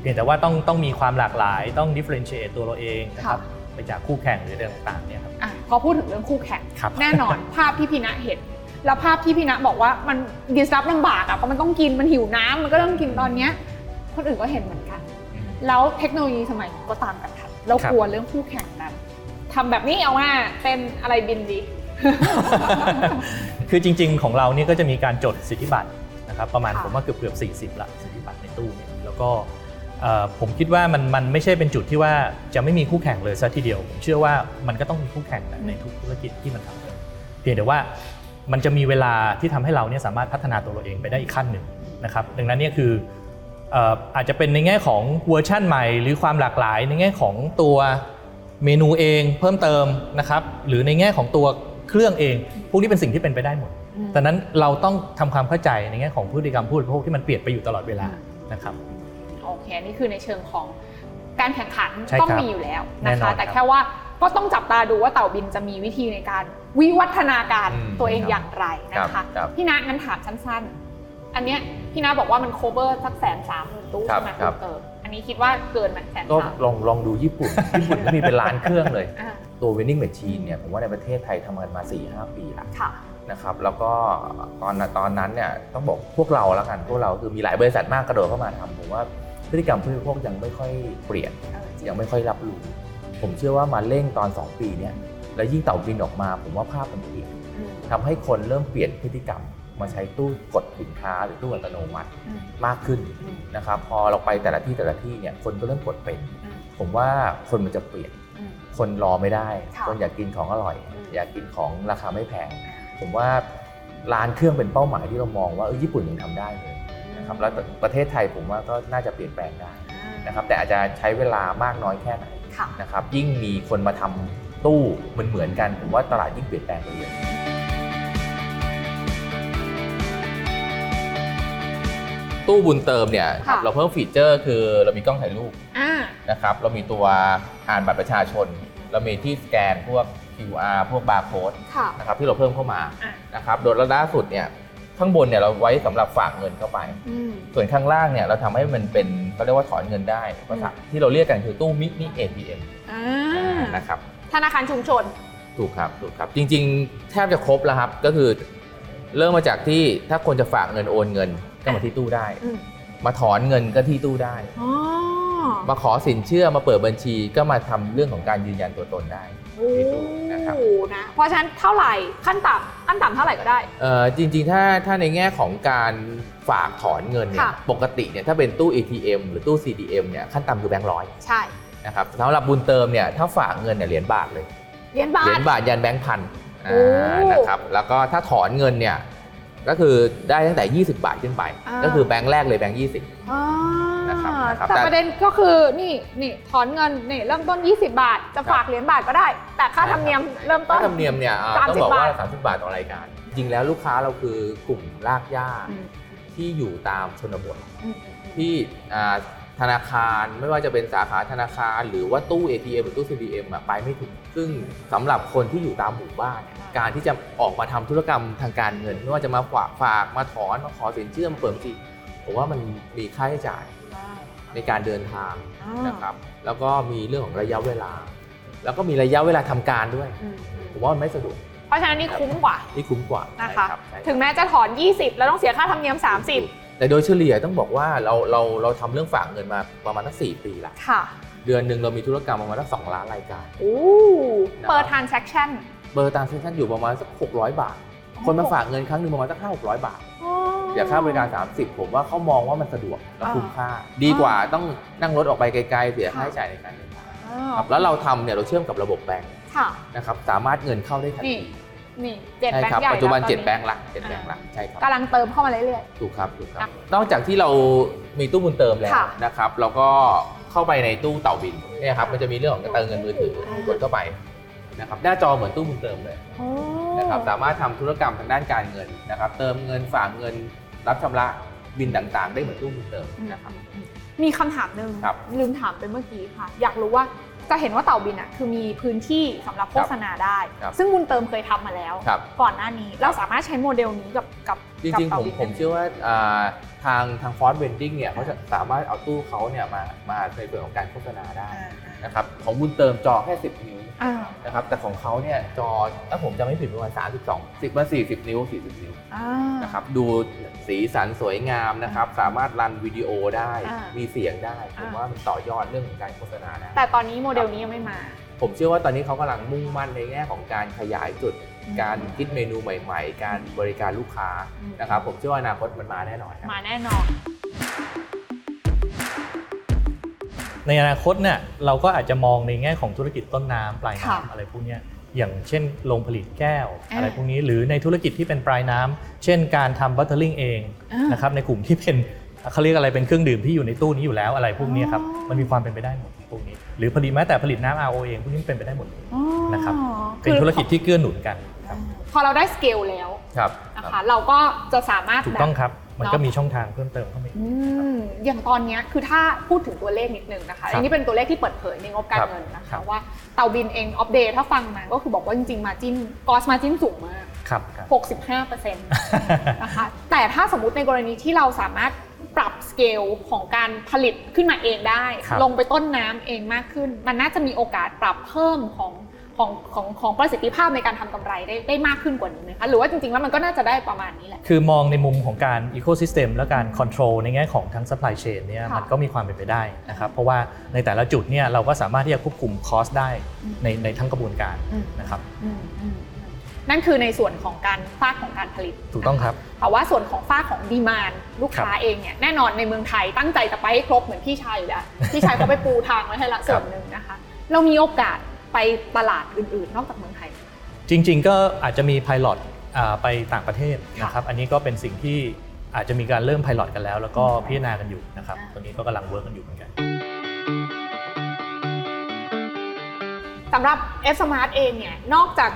เพียงแต่ว่าต้องต้องมีความหลากหลายต้อง differentiate ตัวเราเองนะครับค่ะไปจากคู่แข่งหรืออะไรต่างๆเนี่ยครับอะพอพูดถึงเรื่องคู่แข่งครับแน่นอนภาพที่พี่ณะเห็น แล้วภาพที่พี่ณะบอกว่ามันดิสรับลำบากอะเพราะมันต้องกินมันหิวน้ำมันก็ต้องกินตอนเนี้ยคนอื่นก็เห็นเหมือนกัน แล้วเทคโนโลยีสมัยนี้ก็ตามกันทันเราครับกลัวเรื่องคู่แข่งแบบทำแบบนี้เอาว่าเป็นอะไรบินดี คือจริง ๆ ของเราเนี่ยก็จะมีการจดสิทธิบัตรนะครับประมาณค่ะผมว่าเกือบเกือบ40ละสิทธิบัตรในตู้เนี่ยแล้วก็เอ่อผมคิดว่ามันมันไม่ใช่เป็นจุดที่ว่าจะไม่มีคู่แข่งเลยซะทีเดียว ผมเชื่อว่ามันก็ต้องมีคู่แข่งนะในทุกธุรกิจที่มันทำเลยเพียงแต่ว่า มันจะมีเวลาที่ทำให้เราเนี่ยสามารถพัฒนาตัวเราเองไปได้อีกขั้นหนึ่งนะครับดังนั้นเนี่ยคืออาจจะเป็นในแง่ของเวอร์ชั่นใหม่ หรือความหลากหลาย ในแง่ของตัวเมนูเองเพิ่มเติมนะครับหรือในแง่ของตัวเครื่องเอง พวกนี้เป็นสิ่งที่เป็นไปได้หมดดังนั้นเราต้องทำความเข้าใจในแง่ของพฤติกรรมผู้บริโภคที่มันเปลี่ยนไปอยู่ตลอดเวลานะครับโอเคนี่คือในเชิงของการแข่งขันต้องมีอยู่แล้วนะคะ แต่แค่ว่าก็ต้องจับตาดูว่าเต่าบินจะมีวิธีในการ วิวัฒนาการอืมตัวเองครับอย่างไรนะครัคะบครับพี่นัทงั้นถามสั้นๆ อันเนี้ยพี่นัทบอกว่ามันโคเวอร์สักแสนสามหมื่นตู้ครับใช่ไหมครับเอออันนี้คิดว่าเกินไหมแสนก็สามลองลองดูญี่ปุ่น ญี่ปุ่นก็มีเป็นล้านเครื่องเลยอ่าตัว winning machine เนี่ยผมว่าในประเทศไทยทำกันมา4-5ปีแล้วค่ะนะครับแล้วก็ตอนตอนนั้นเนี่ยต้องบอกพวกเราแล้วกันพวกเราคือมีหลายบริษัทมากกระโดดเข้ามาทำผมว่าพฤติกรรมผู้บริโภคยังไม่ค่อยเปลี่ยนเออจริงยังไม่ค่อยรับรู้ผมเชื่อว่ามาเร่งตอน 2 ปีเนี่ย แล้วยิ่งเต่าบินออกมา ผมว่าภาพมันเปลี่ยนอืมทำให้คนเริ่มเปลี่ยนพฤติกรรม มาใช้ตู้กดสินค้าหรือตู้อัตโนมัติอืมมากขึ้นอืมนะครับ พอเราไปแต่ละที่แต่ละที่เนี่ยคนก็เริ่มกดเป็นอืมผมว่าคนมันจะเปลี่ยนอืมคนรอไม่ได้ค่ะคนอยากกินของอร่อยอืมอยากกินของราคาไม่แพง ผมว่าร้านเครื่องเป็นเป้าหมายที่เรามองว่าเออญี่ปุ่นยังทำได้เลยนะครับแล้วประเทศไทยผมว่าก็น่าจะเปลี่ยนแปลงได้อ่านะครับแต่อาจจะใช้เวลามากน้อยแค่ไหนค่ะนะครับยิ่งมีคนมาทำ ตู้เหมือนเหมือนๆกัน ผมว่าตลาดยิ่งเปลี่ยนแปลงไปเยอะตู้บุญเติมเนี่ยค่ะ เราเพิ่มฟีเจอร์คือเรามีกล้องถ่ายรูปอ่า นะครับ เรามีตัวอ่านบัตรประชาชน เรามีที่สแกนพวก QR พวกบาร์โค้ดค่ะ นะครับที่เราเพิ่มเข้ามาอะ นะครับโดยล่าสุดเนี่ยข้างบนเนี่ยเราไว้สำหรับฝากเงินเข้าไป อืม ส่วนข้างล่างเนี่ยเราทำให้มันเป็นเขาเรียกว่าถอนเงินได้ภาษาที่เราเรียกกันคือตู้มินิ ATM อ่า นะครับ ธนาคารชุมชน ถูกครับถูกครับ จริงๆ แทบจะครบแล้วครับ ก็คือเริ่มมาจากที่ถ้าคนจะฝากเงินโอนเงินก็มาที่ตู้ได้ อืม มาถอนเงินก็ที่ตู้ได้ อ๋อมาขอสินเชื่อมาเปิดบัญชีก็มาทำเรื่องของการยืนยันตัวตนได้ โอ้ที่ตู้นะครับนะเพราะฉะนั้นเท่าไหร่ขั้นต่ำขั้นต่ำเท่าไหร่ก็ได้ เอ่อจริงๆ ถ้าถ้าในแง่ของการฝากถอนเงินเนี่ยค่ะ ปกติเนี่ยถ้าเป็นตู้ ATM หรือตู้ CDM เนี่ยขั้นต่ำคือแบงค์ร้อยใช่ นะครับสำหรับบุญเติมเนี่ยถ้าฝากเงินเนี่ยเหรียญบาทเลยเหรียญบาเหรียท ญบาทยันแบงค์พันโอ้อ่านะครับแล้วก็ถ้าถอนเงินเนี่ยก็คือได้ตั้งแต่ 20 บาทขึ้นไป อ่า ก็คือแบงค์แรกเลยแบงค์20อ่านะครับนะครับแต่แต่ ประเด็นก็คือนี่นี่ถอนเงินนี่เริ่มต้น 20 บาท จะฝากเหรียญบาทก็ได้ แต่ค่าธรรมเนียมเริ่มต้ค่านธรรมเนียมเนี่ยอ่า30ต้องบอกว่า บาท 30 บาทต่อรายการ จริงแล้วลูกค้าเราคือกลุ่มรากหญ้าอืมที่อยู่ตามชนบท อืม ที่อ่า ธนาคารไม่ว่าจะเป็นสาขาธนาคาร หรือว่าตู้ ATM หรือตู้ CDM อะไปไม่ถึง ซึ่งสำหรับคนที่อยู่ตามหมู่บ้านเนี่ยการที่จะออกมาทำธุรกรรมทางการเงิน ไม่ว่าจะมาฝากฝากมาถอนมาขอสินเชื่อมาเปิดบัญชีผมว่ามันมีค่าใช้จ่ายในการเดินทางอ่านนะครับ แล้วก็มีเรื่องของระยะเวลา แล้วก็มีระยะเวลาทำการด้วยอืมผมว่ามันไม่สะดวกเพราะฉะนั้นนี่คุ้มกว่า นี่คุ้มกว่านะคะ ใช่รับใช่ครับ ถึงแม้จะถอน 20 แล้วต้องเสียค่าธรรมเนียม 30 แต่โดยเฉลี่ยต้องบอกว่าเราเราเราทำเรื่องฝากเงินมาประมาณตั้งสี่ปีละค่ะเดือนหนึ่งเรามีธุรกรรมประมาณตั้งสองล้านรายการโอ้นะครับเปิด transaction เบอร์ตามเซ็นชั่นอยู่ประมาณสัก600บาท คนมาฝากเงินครั้งหนึ่งประมาณสักห้าหกร้อยบาทอ๋อเดี๋ยวค่าบริการ 30 ผมว่าเขามองว่ามันสะดวกและอ่าคุ้มค่า ดีกว่าต้องนั่งรถออกไปไกลๆเสียค่าใช้จ่ายในการเดินทางอ๋อครับแล้วเราทำเนี่ยเราเชื่อมกับระบบแบงก์ค่ะนะครับสามารถเงินเข้าได้ทันนี่ที นี่เจ็ดใช่แบงครับค์ใหญ่ปัจจุบันล้วเจ็ดตอแบงก์ละเจ็ดแบงก์ละใช่ครับ กำลังเติมเข้ามาเรื่อย ถูกครับถูกครัครับบนอกจากที่เรามีตู้บุญเติมแล้วค่ะ นะครับ เราก็เข้าไปในตู้เต่าบินเนี่ยครับมันจะมีเรื่องของการเติมเงินมือถือกดเข้าไปนะครับหน้าจอเหมือนตู้บุญเติมเลยๆโอ้นะครับสามารถทำธุรกรรมทางด้านการเงินนะครับ เติมเงินฝากเงินรับชำระบินต่างๆ ได้เหมือนตู้บุญเติมนะครับ มีคำถามหนึ่งครับ ลืมถามไปเมื่อกี้ค่ะ อยากรู้ว่า จะเห็นว่าเต่าบินอะคือมีพื้นที่สำหรับโฆษณาได้ครับซึ่งบุญเติมเคยทำมาแล้วครับก่อนหน้านี้เราสามารถใช้โมเดลนี้กับกับจริงกับๆต่าผมบินผมได้ไหเชื่อว่าอ่าทางทาง Forth Vending เนี่ยเขาจะสามารถเอาตู้เขาเนี่ยมามาในส่วนของการโฆษณาได้อ่านะครับของบุญเติมจอแค่ 10 นิ้ว อ่า นะครับแต่ของเขาเนี่ยจอถ้าผมจำไม่ผิดประมาณ32 10มา40 นิ้ว 40 นิ้วอ่า นะครับดูสีสันสวยงามนะครับ สามารถ run วิดีโอได้ อ่ามีมีเสียงได้ ผมอ่า ว่ามันต่อยอดเรื่องของการโฆษณาได้แต่ตอนนี้โมเดลนี้ยังไม่มา ผมเชื่อว่าตอนนี้เขากำลังมุ่งมั่นในแง่ของการขยายจุด อืม การคิดเมนูใหม่ๆ การบริการลูกค้าอืมนะครับผมเชื่อว่าอนาคตมันมาแน่นอนครับ มาแน่นอน ในอนาคตเนี่ยเราก็อาจจะมองในแง่ของธุรกิจต้นน้ำปลายค่ะน้ำอะไรพวกเนี้ยอย่างเช่นโรงผลิตแก้วอ่าอะไรพวกนี้หรือในธุรกิจที่เป็นปลายน้ำเช่นการทำบัตเตอร์ลิงเองอ่านนะครับในกลุ่มที่เป็นเขาเรียกอะไรเป็นเครื่องดื่มที่อยู่ในตู้นี้อยู่แล้วอะไรพวกนี้ครับอ๋อมันมีความเป็นไปได้หมดพวกนี้ หรือผลิตแม้แต่ผลิตน้ำ RO เองพวกนี้มันเป็นไปได้หมดเลยอ๋อนะครับคือเป็นธุรกิจที่เกื้อหนุนกันครับพอเราได้สเกลแล้วครับนะคะเราก็จะสามารถถูกแบบต้องครับ มันก็มีช่องทางเพิ่มเติมเข้ามาอีกอืมอย่างตอนเนี้ยคือถ้าพูดถึงตัวเลขนิดนึงนะคะครับอันนี้เป็นตัวเลขที่เปิดเผยในงบการครับเงินนะครัคะบว่าเตาบินเองอัปเดตถ้าฟังมาก็คือบอกว่าจริงๆมาจิ้นกอสมาจิ้นสูงมากครับครับ65%นะคะแต่ถ้าสมมติในกรณีที่เราสามารถปรับสเกลของการผลิตขึ้นมาเองได้ครับลงไปต้นน้ำเองมากขึ้น มันน่าจะมีโอกาสปรับเพิ่มของ ของของของประสิทธิภาพในการทำกำไรได้ได้มากขึ้นกว่านี้ไหมคะหรือว่าจริงๆ แล้วมันก็น่าจะได้ประมาณนี้แหละ คือมองในมุมของการ Ecosystem และการ Control ในแง่ของทั้ง Supply Chain เนี่ยค่ะมันก็มีความเป็นไปได้นะครับเพราะว่าในแต่ละจุดเนี่ยเราก็สามารถที่จะควบคุมคอสได้อืมในในทั้งกระบวนการอืมนะครับอืมอืมอืมนั่นคือในส่วนของการภาคของการผลิต ถูกต้องครับแต่ว่าส่วนของฝ้ากของดีมานลูกค้าครับเองเนี่ยแน่นอนในเมืองไทยตั้งใจจะไปให้ครบเหมือนพี่ชายอยู่แล้วพี่ชายเขาไปปูทางไว้ให้ละส่วนหนึ่งนะคะ เรามีโอกาส ไปตลาดอื่นๆ นอกจากเมืองไทย จริง ๆ ก็อาจจะมี Pilot อ่าไปต่างประเทศนะครับ อันนี้ก็เป็นสิ่งที่อาจจะมีการเริ่ม Pilot กันแล้ว แล้วก็พิจารณากันอยู่นะครับอ่าตัวนี้ก็กำลังเวิร์กกันอยู่เหมือนกันสำหรับ F Smart เองเนี่ย นอกจาก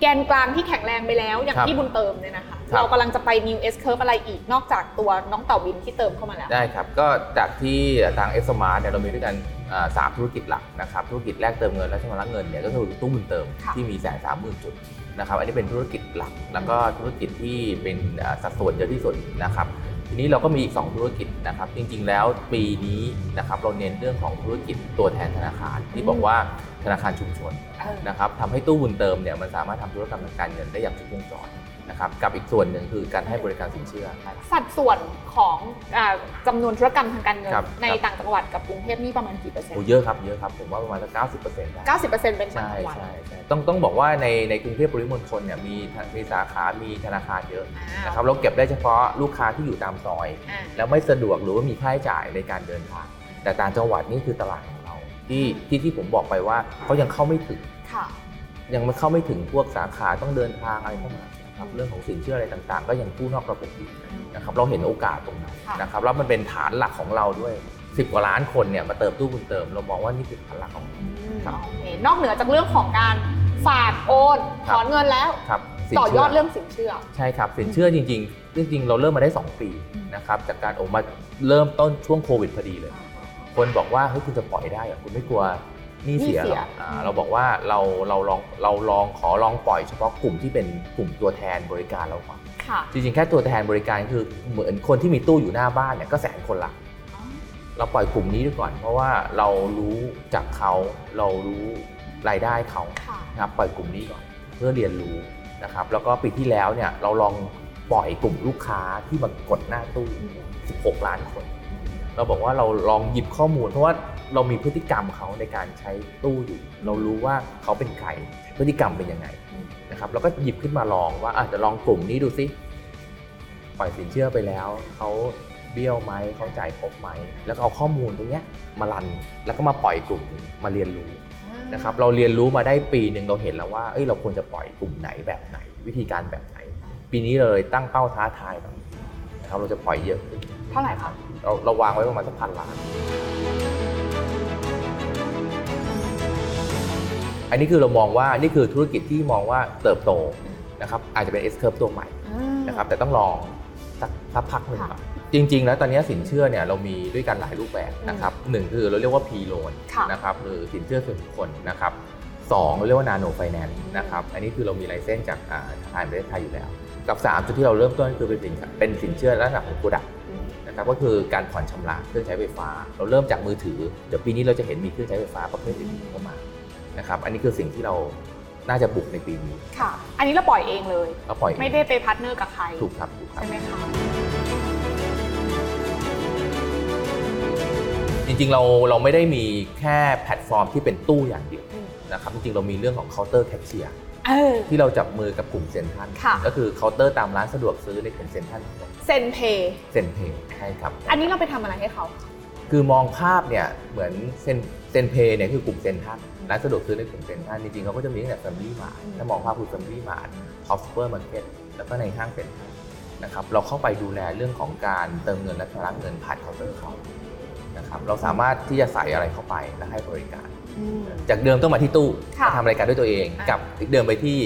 แกนกลางที่แข็งแรงไปแล้ว อย่างครับที่บุญเติมเนี่ยนะคะครับเรากำลังจะไป New S Curve อะไรอีก นอกจากตัวน้องเต่าบินที่เติมเข้ามาแล้ว ได้ครับ ก็จากที่ทางเอสมาร์เนี่ยเรามีด้วยกันอ่า สามธุรกิจหลักนะครับธุรกิจแรกเติมเงินและชำระเงินเนี่ยก็คือตู้บุญเติมค่ะที่มีแสนสามหมื่นจุดนะครับอันนี้เป็นธุรกิจหลัก แล้วก็ธุรกิจที่เป็นอ่าสัดส่วนเยอะที่สุดนะครับทีนี้เราก็มีอีก2ธุรกิจนะครับจริงๆแล้วปีนี้นะครับเราเน้นเรื่องของธุรกิจตัวแทนธนาคาร ที่บอกว่าธนาคารชุมชนเออนะครับทำให้ตู้บุญเติมเนี่ยมันสามารถทำธุรกรรมทางการเงินได้อย่างครบวงจร นะครับกับอีกส่วนหนึ่งคือการให้บริการสินเชื่อ สัดส่วนของอ่าจำนวนธุรกรรมทางการเงินครับในครับ ต่างจังหวัดกับกรุงเทพนี่ประมาณกี่เปอร์เซ็นโอ้ต์เยอะครับเยอะครับผมว่าประมาณสักเก้าสิบเปอร์เซ็นต์ได้ 90%เป็นต่างใช่จังหวัดใช่ใช่ต้องต้องบอกว่าในในกรุงเทพปริมณฑลเนี่ยมีมีสาขา มีธนาคารเยอะอ่านะครับเราเก็บได้เฉพาะลูกค้าที่อยู่ตามซอย อ่า แล้วไม่สะดวกหรือว่ามีค่าใช้จ่ายในการเดินทาง แต่ต่างจังหวัดนี่คือตลาดของเรา ที่ที่ที่ผมบอกไปว่าเขายังเข้าไม่ถึง ค่ะ ยังไม่เข้าไม่ถึงพวกสาขาต้องเดินทางอะไรเข้ามา นะครับเรื่องของสินเชื่ออะไรต่างๆ ก็ยังกู้นอกระบบอยู่นะครับเราเห็นโอกาสตรงนั้นค่ะนะครับแล้วมันเป็นฐานหลักของเราด้วย 10 กว่าล้านคนเนี่ยมาเติมตู้บุญเติม เรามองว่านี่คือฐานหลักของเราอืมครับโอเคนอกเหนือจากเรื่องของการฝากโอนถอนเงินแล้วครับสินต่อเชื่ยอดเรื่องสินเชื่อ ใช่ครับสินเชื่อจริงๆจริงๆเราเริ่มมาได้ 2 ปีอืมนะครับจากการโอมาเริ่มต้นช่วงโควิดพอดีเลย คนบอกว่าเฮ้ยคุณจะปล่อยได้เหรอคุณไม่กลัวห นี้เสียหนี้หเสีรยออ่าเราบอกว่าเราเราลองเราลองขอลองปล่อยเฉพาะกลุ่มที่เป็นกลุ่มตัวแทนบริการเราก่อนค่ะจริงๆ แค่ตัวแทนบริการคือเหมือนคนที่มีตู้อยู่หน้าบ้านเนี่ยก็แสนคนละเราปล่อยกลุ่มนี้ดูก่อน เพราะว่าเรารู้จากเขาเรารู้รายได้เขาค่ะนะครับปล่อยกลุ่มนี้ก่อนเพื่อเรียนรู้นะครับ แล้วก็ปีที่แล้วเนี่ยเราลองปล่อยกลุ่มลูกค้าที่มากดหน้าตู้ 16 ล้านคน เราบอกว่าเราลองหยิบข้อมูล เพราะว่าเรามีพฤติกรรมเขาในการใช้ตู้อยู่เรารู้ว่าเขาเป็นใครพฤติกรรมเป็นยังไงอืมนะครับเราก็หยิบขึ้นมาลองว่าอาจจะลองกลุ่มนี้ดูซิปล่อยสินเชื่อไปแล้วเขาเบี้ยวไหมเขาจ่ายครบไหมแล้วก็เอาข้อมูลตรงเนี้ยมารันแล้วก็มาปล่อยกลุ่มมาเรียนรู้นะครับเราเรียนรู้มาได้ปีหนึ่งเราเห็นแล้วว่าเอ้ยเราควรจะปล่อยกลุ่มไหนแบบไหน วิธีการแบบไหน ปีนี้เลยตั้งเป้าท้าทายแบบนี้นะครับเราจะปล่อยเยอะขึ้นเท่าไหร่คะ เราเราวางไว้ประมาณสักพันล้าน อันนี้คือเรามองว่านี่คือธุรกิจที่มองว่าเติบโตนะครับอาจจะเป็น S curve ตัวใหม่นะครับแต่ต้องลองสักสักพักหนึ่งก่อนจริง ๆ แล้วตอนนี้สินเชื่อเนี่ยเรามีด้วยกันหลายรูปแบบนะครับหนึ่งคือเราเรียกว่า P loan ค่ะนะครับหรือสินเชื่อส่วนบุคคลนะครับสองเราเรียกว่า nano finance นะครับอันนี้คือเรามี license จากอ่าธนาคารประเทศไทยอยู่แล้ว กับสามจุดที่เราเริ่มต้นคือเป็นสินเป็นสินเชื่อลักษณะของ product อืม นะครับก็คือการผ่อนชำระเครื่องใช้ไฟฟ้า เราเริ่มจากมือถือ เดี๋ยวปีนี้เราจะเห็นมีเครื่องใช้ไฟฟ้าประเภทอื่นๆเข้ามานะครับอันนี้คือสิ่งที่เราน่าจะบุกในปีนี้ค่ะ อันนี้เราปล่อยเองเลยเราปล่อยเองไม่ได้ไป partner กับใครถูกครับถูกครับใช่ไหมคะจริงๆเราเราไม่ได้มีแค่แพลตฟอร์มที่เป็นตู้อย่างเดียวอืมนะครับจริงๆเรามีเรื่องของเคาน์เตอร์แคชเชียร์ เออ ที่เราจับมือกับกลุ่มเซ็นทรัลค่ะ ก็คือเคาน์เตอร์ตามร้านสะดวกซื้อในกลุ่มเซ็นทรัลทั้งหมด CenPay CenPay ใช่ครับ อันนี้เราไปทำอะไรให้เขา คือมองภาพเนี่ยเหมือนเซน CenPay เนี่ยคือกลุ่มเซ็นทรัลร้านสะดวกซื้อในกลุ่มเซ็นทรัลจริงๆเขาก็จะมีตั้งแต่แฟมิลี่มาร์ทอืม ถ้ามองภาพคือแฟมิลี่มาร์ทท็อปซูเปอร์มาร์เก็ตแล้วก็ในห้างเซ็นทรัลนะครับเราเข้าไปดูแลเรื่องของการเติมเงินและชำระเงินผ่านเคาน์เตอร์เขานะครับเราสามารถที่จะใส่อะไรเข้าไปและให้บริการอืม จากเดิมต้องมาที่ตู้ค่ะมาทำรายการด้วยตัวเองอะกลับเดินไปที่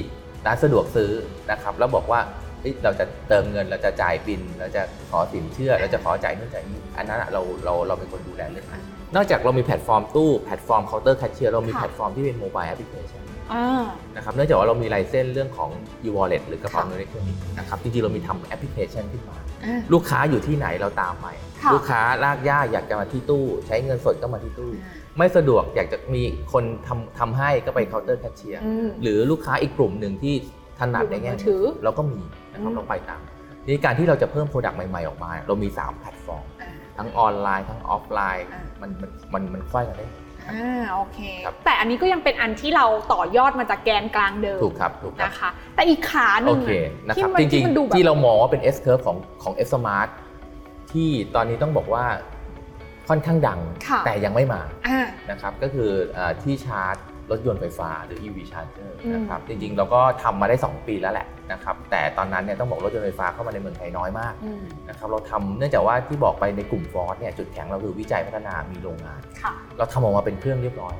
ร้านสะดวกซื้อนะครับแล้วบอกว่าเอ้ยเราจะเติมเงินเราจะจ่ายบิล เราจะขอสินเชื่อ เราจะขอจ่ายนู่นจ่ายนี่อันนั้นอะเราเราเราเป็นคนดูแลเรื่องนั้นนอกจากเรามีแพลตฟอร์มตู้แพลตฟอร์มเคาน์เตอร์แคชเชียร์เรามีค่ะแพลตฟอร์มที่เป็น mobile แอปพลิเคชันอ่านะครับเนื่องจากว่าเรามี license เรื่องของ e-wallet หรือกระเป๋าค่ะเงินอิเล็กทรอนิกส์นะครับจริงๆเรามีทำแอปพลิเคชันขึ้นมาอ่าลูกค้าอยู่ที่ไหนเราตามไปค่ะลูกค้าลากย่าอยากจะมาที่ตู้ ใช้เงินสดก็มาที่ตู้ ไม่สะดวกอยากจะมีคนทำทำให้ก็ไปเคาน์เตอร์แคชเชียร์อืม หรือลูกค้าอีกกลุ่มหนึ่งที่ถนัดในแง่อยู่บนมือถือเราก็มีนะครับอืม เราไปตามนี่การที่เราจะเพิ่ม product ใหม่ ๆ ออกมา เรามี 3 แพลตฟอร์ม อ่า ทั้งออนไลน์ทั้งออฟไลน์ อ่ามันมันมันมันไขว้กันได้ อ่าโอเค ครับ แต่อันนี้ก็ยังเป็นอันที่เราต่อยอดมาจากแกนกลางเดิมถูกครับถูกครับ นะคะ แต่อีกขาหโอนึ่งเคอะนะครับที่มันจริงที่มันดูแบบๆที่เรามองว่าเป็น S curve ของของ F Smart ที่ตอนนี้ต้องบอกว่า ค่อนข้างดังค่ะแต่ยังไม่มาอ่านะครับก็คือเอ่อที่ชาร์จรถยนต์ไฟฟ้าหรือ EV charger อืมนะครับจริงๆ เราก็ทำมาได้ 2 ปีแล้วแหละนะครับแต่ตอนนั้นเนี่ยต้องบอกรถยนต์ไฟฟ้าเข้ามาในเมืองไทยน้อยมากอืมนะครับเราทำเนื่องจากว่าที่บอกไปในกลุ่มฟอร์สเนี่ยจุดแข็งเราคือวิจัยพัฒนามีโรงงานค่ะเราทำออกมาเป็นเครื่องเรียบร้อย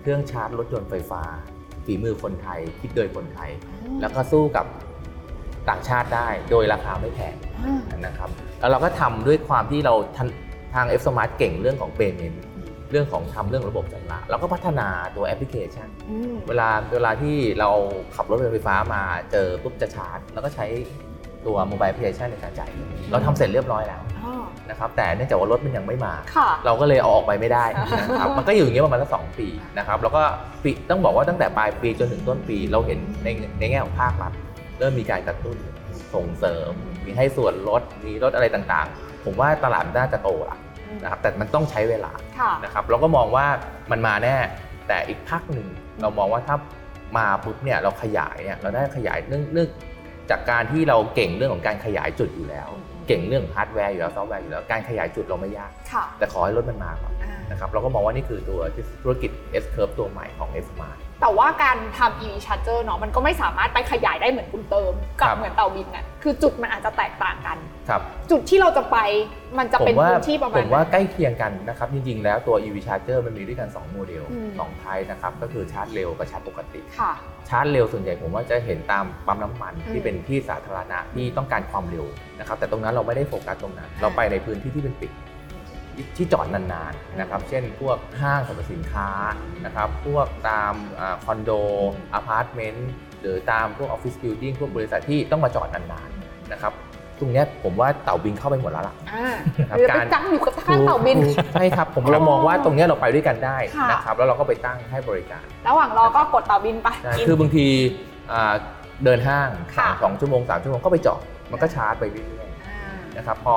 เครื่องชาร์จรถยนต์ไฟฟ้า ฝีมือคนไทย คิดโดยคนไทย แล้วก็สู้กับต่างชาติได้โดยราคาไม่แพงอ่านะครับแล้วเราก็ทำด้วยความที่เราทันทาง Forth Smart เก่งเรื่องของ payment เรื่องของทำเรื่องระบบชำระแล้วก็พัฒนาตัวแอปพลิเคชันอืมเวลาเวลาที่เราขับรถไฟฟ้ามาเจอปุ๊บจะชาร์จ แล้วก็ใช้ตัว mobile application ในการจ่ายเงินเราทำเสร็จเรียบร้อยแล้วอ๋อนะครับแต่เนื่องจากว่ารถมันยังไม่มาค่ะเราก็เลยเอาออกไปไม่ได้นะครับมันก็อยู่อย่างเงี้ยประมาณสักสองปีนะครับแล้วก็ปีต้องบอกว่าตั้งแต่ปลายปีจนถึงต้นปี เราเห็นในในแง่ของภาครัฐเริ่มมีการกระตุ้นส่งเสริม มีให้ส่วนลดมีลดอะไรต่างๆ ผมว่าตลาดน่าจะโตละ นะครับแต่มันต้องใช้เวลาค่ะนะครับเราก็มองว่ามันมาแน่ แต่อีกพักหนึ่งเรามองว่าถ้ามาปุ๊บเนี่ยเราขยายเนี่ยเราได้ขยายเนื่องเนื่องจากการที่เราเก่งเรื่องของการขยายจุดอยู่แล้ว เก่งเรื่องฮาร์ดแวร์อยู่แล้วซอฟต์แวร์อยู่แล้วการขยายจุดเราไม่ยากค่ะแต่ขอให้รถมันมาก่อนอ่า นะครับเราก็มองว่านี่คือตัวธุรกิจ S curve ตัวใหม่ของ S Smart แต่ว่าการทำ EV charger เนาะมันก็ไม่สามารถไปขยายได้เหมือนคุณเติม กับครับเหมือนเตาบินน่ะคือจุดมันอาจจะแตกต่างกัน ครับ จุดที่เราจะไปมันจะผเป็นมว่าพื้นที่ประมาผณ มว่าไหนใกล้เคียงกันนะครับ จริง ๆ แล้วตัว EV charger มันมีด้วยกัน 2 โมเดลอืม สองไทยนะครับ ก็คือชาร์จเร็วกับชาร์จปกติ ค่ะ ชาร์จเร็วส่วนใหญ่ผมว่าจะเห็นตามปั๊มน้ำมันอืมที่เป็นที่สาธารณะที่ต้องการความเร็วนะครับ แต่ตรงนั้นเราไม่ได้โฟกัสตรงนั้น เราไปในพื้นที่ที่เป็นปิด ที่จอดนานๆนะครับ เช่นพวกห้างสรรพสินค้านะครับ พวกตามอาคอนโดอพาร์ตเมนต์หรือตามพวก office building พวกบริษัทที่ต้องมาจอดนานๆนะครับตรงเนี้ยผมว่าเต่าบินเข้าไปหมดแล้วล่ะอ่าครับหรือไปการจังอยู่กับข้างเต่าบินถูกใช่ครับผมเรามองว่าตรงเนี้ยเราไปด้วยกันได้ค่ะนะครับแล้วเราก็ไปตั้งให้บริการ ระหว่างรอก็กดเต่าบินไปใช่กินคือบางทีอ่าเดินห้างค่ะสองชั่วโมงสามชั่วโมงก็ไปจอดมันก็ชาร์จไปเรื่อยอ่าๆนะครับพอ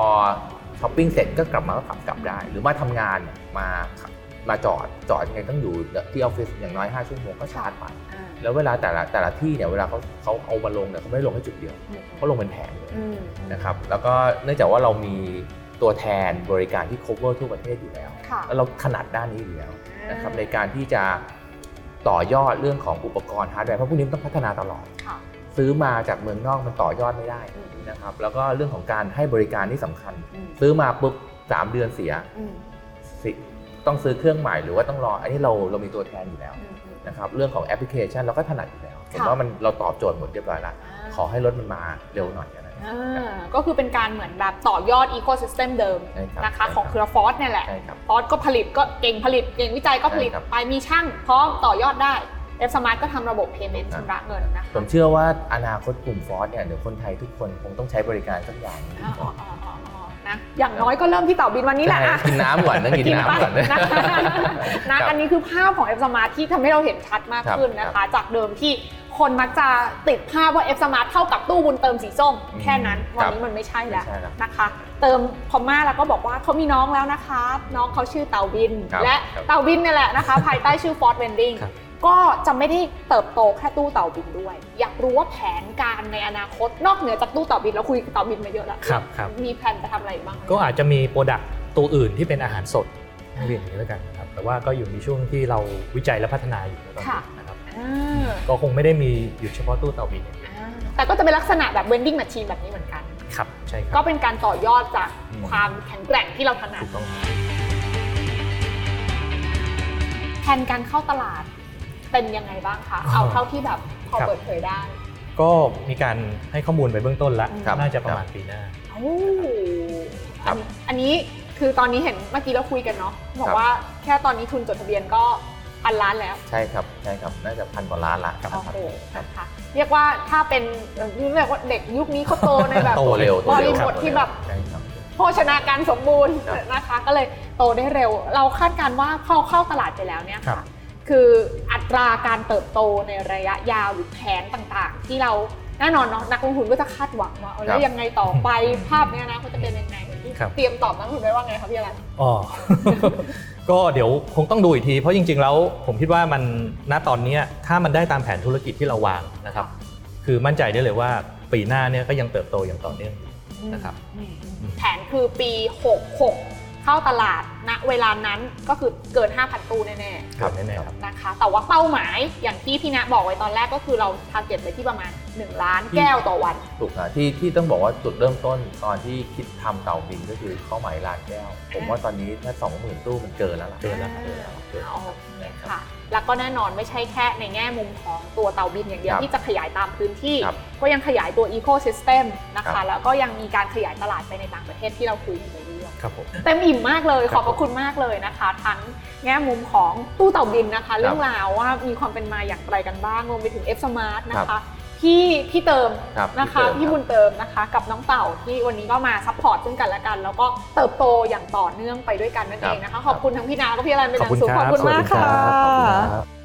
ช้อปปิ้งเสร็จก็กลับมาก็ขับกลับได้ หรือมาทำงานเนี่ยมาขับมาจอดจอดยังไงต้องอยู่ที่ออฟฟิศอย่างน้อย5ชั่วโมงก็ชาร์จไปอ่าแล้วเวลาแต่ละแต่ละที่เนี่ยเวลาเขาเขาเอามาลงเนี่ยเขาไม่ได้ลงให้จุดเดียวเขาลงเป็นแผงเลยอืมนะครับแล้วก็เนื่องจากว่าเรามีตัวแทนบริการที่ cover ทั่วประเทศอยู่แล้วค่ะแล้วเราถนัดด้านนี้อยู่แล้วนะครับในการที่จะต่อยอดเรื่องของอุปกรณ์ฮาร์ดแวร์เพราะพวกนี้มันต้องพัฒนาตลอดค่ะซื้อมาจากเมืองนอกมันต่อยอดไม่ได้อืม นะครับ แล้วก็เรื่องของการให้บริการที่สำคัญอืมซื้อมาปุ๊บสามเดือนเสียอืมสิต้องซื้อเครื่องใหม่หรือว่าต้องรออันนี้เราเรามีตัวแทนอยู่แล้วอืมอืมนะครับเรื่องของแอปพลิเคชันเราก็ถนัดอยู่แล้วผมค่ะว่ามันเราตอบโจทย์หมดเรียบร้อยแล้วาขอให้รถมันมาเร็วหน่อยแค่นั้นอ่าก็คือเป็นการเหมือนแบบต่อยอดอีโค y ิสเต็มเดิมใช่ครับนะคะใช่ของเครือฟอสเนี่ยแหละใช่ครับฟอสก็ผลิตก็เก่งผลิตเก่งวิจัยก็ผลิตใช่ครับไปมีช่างพร้อมต่อยอดได้ F Smart ก็ทำระบบ payment ครับชำระเงินนะคะผมเชื่อว่าอนาคตกลุ่มฟอสเนี่ยเดี๋ยวคนไทยทุกคนคงต้องใช้บริการสักอย่างหนึ่งอ๋ออ๋ออ๋ออ๋อนะอย่างน้อยก็เริ่มที่เต่าบินวันนี้แหละใช่อะกินน้ำก่อนต้องกินน้ำก่อนนะนะอันนี้คือภาพของ F Smart ที่ทำให้เราเห็นชัดมากครับขึ้นนะครัคะบจากเดิมที่คนมักจะติดภาพว่า F Smart เท่ากับตู้บุญเติมสีส้มอืมแค่นั้น วันครับนี้มันไม่ใช่แล้วไม่ใช่แล้วนะคะ เติมพอม่าแล้วก็บอกว่าเขามีน้องแล้วนะคะ น้องเขาชื่อเต่าบินครับและครับเต่าบินเนี่ยแหละนะคะ ภายใต้ชื่อ Ford Vending ครับ ก็จะไม่ได้เติบโตแค่ตู้เต่าบินด้วย อยากรู้ว่าแผนการในอนาคต นอกเหนือจากตู้เต่าบินเราคุยกับเต่าบินมาเยอะแล้วครับครับมีแผนจะทำอะไรบ้างไหมก็อาจจะมีโปรดักต์ตัวอื่นที่เป็นอาหารสดต้องเรียนอย่างนี้แล้วกันนะครับแต่ว่าก็อยู่ในช่วงที่เราวิจัยและพัฒนาอยู่ตอนนี้นะครับอ่าก็คงไม่ได้มีอยู่เฉพาะตู้เตาบินอย่างเดียวอ่าแต่ก็จะเป็นลักษณะแบบ vending machine แบบนี้เหมือนกันครับใช่คก็รับเป็นการต่อยอดจากอืมความแข็งแกร่งที่เราถนัดถูกต้องแผนการเข้าตลาด เป็นยังไงบ้างคะอ๋อเอาเท่าที่แบบพอครับเปิดเผยได้ ก็มีการให้ข้อมูลไปเบื้องต้นแล้วครับน่าจะประมาณปีหน้าโอ้ครับอันอันนี้คือตอนนี้เห็นเมื่อกี้เราคุยกันเนาะบอกครับว่าแค่ตอนนี้ทุนจดทะเบียนก็พันล้านแล้ว ใช่ครับใช่ครับน่าจะพันกว่าล้านละครับโอ้โหนะคะเรียกว่าถ้าเป็นเอ่อเรียกว่าเด็กยุคนี้เขาโตในแบบโตตัวเร็วตัวเร็วบริบทที่แบบใช่ครับโภชนาการสมบูรณ์ครับนะคะ ก็เลยโตได้เร็ว เราคาดการณ์ว่าเข้าเข้าตลาดไปแล้วเนี่ยครัค่ะบ คืออัตราการเติบโตในระยะยาวหรือแผนต่างๆ ที่เราแน่นอนเนาะนักลงทุนก็จะคาดหวังว่าเอาแล้วยังไงต่อไปภาพเนี้ยนะมันจะเป็นยังไงครับเตรียมตอบนักลงทุนไว้ว่าไงคะพี่อรันอ๋อก็เดี๋ยวคงต้องดูอีกที เพราะจริง ๆ แล้วผมคิดว่ามันณตอนเนี้ยถ้ามันได้ตามแผนธุรกิจที่เราวางนะครับ คือมั่นใจได้เลยว่าปีหน้าเนี่ยก็ยังเติบโตอย่างต่อเนื่องนะครับอืมแผนคือปี 66 เข้าตลาดณเวลานั้นก็คือเกิน 5,000 ตู้แน่ครับแน่ๆครับ ๆนะคะ แต่ว่าเป้าหมายอย่างที่พี่ณบอกไว้ตอนแรกก็คือเราทาร์เก็ตไปที่ประมาณ 1 ล้านแก้วต่อวัน ถูกนะที่ที่ต้องบอกว่าจุดเริ่มต้นตอนที่คิดทำเต่าบินก็คือเป้าหมายล้านแก้ว ผมว่าตอนนี้ถ้าสองหมื่นตู้มันเกินแล้วล่ะเกินแล้วครับ เกินแล้วเกินเอาแล้วครับค่ะ แล้วก็แน่นอนไม่ใช่แค่ในแง่มุมของตัวเตาบินอย่างเดียวครับที่จะขยายตามพื้นที่ ครับก็ยังขยายตัว Ecosystem นะครัคะ บ แล้วก็ยังมีการขยายตลาดไปในต่างประเทศที่เราคุยกันไปด้วย ครับผมเต็มอิ่มมากเลยคขรัอบบพระคุณมากเลยนะคะ ทั้งแง่มุมของตู้เต่าบินนะคะ เรื่องราวว่ามีความเป็นมาอย่างไรกันบ้างรวมไปถึง F Smart นะครัคะบพี่พี่เติมครับนะคะพี่พี่เติมบุญเติมนะคะ กับน้องเต่าที่วันนี้ก็มาซัพพอร์ตซึ่งกันและกัน แล้วก็เติบโตอย่างต่อเนื่องไปด้วยกันนั่นเองนะคะ ขอบคุณทั้งพี่นาแล้วก็พี่อรันเป็นอย่างสูงขขออบบคุคุณณครับมากค่ะขอบคุณครับ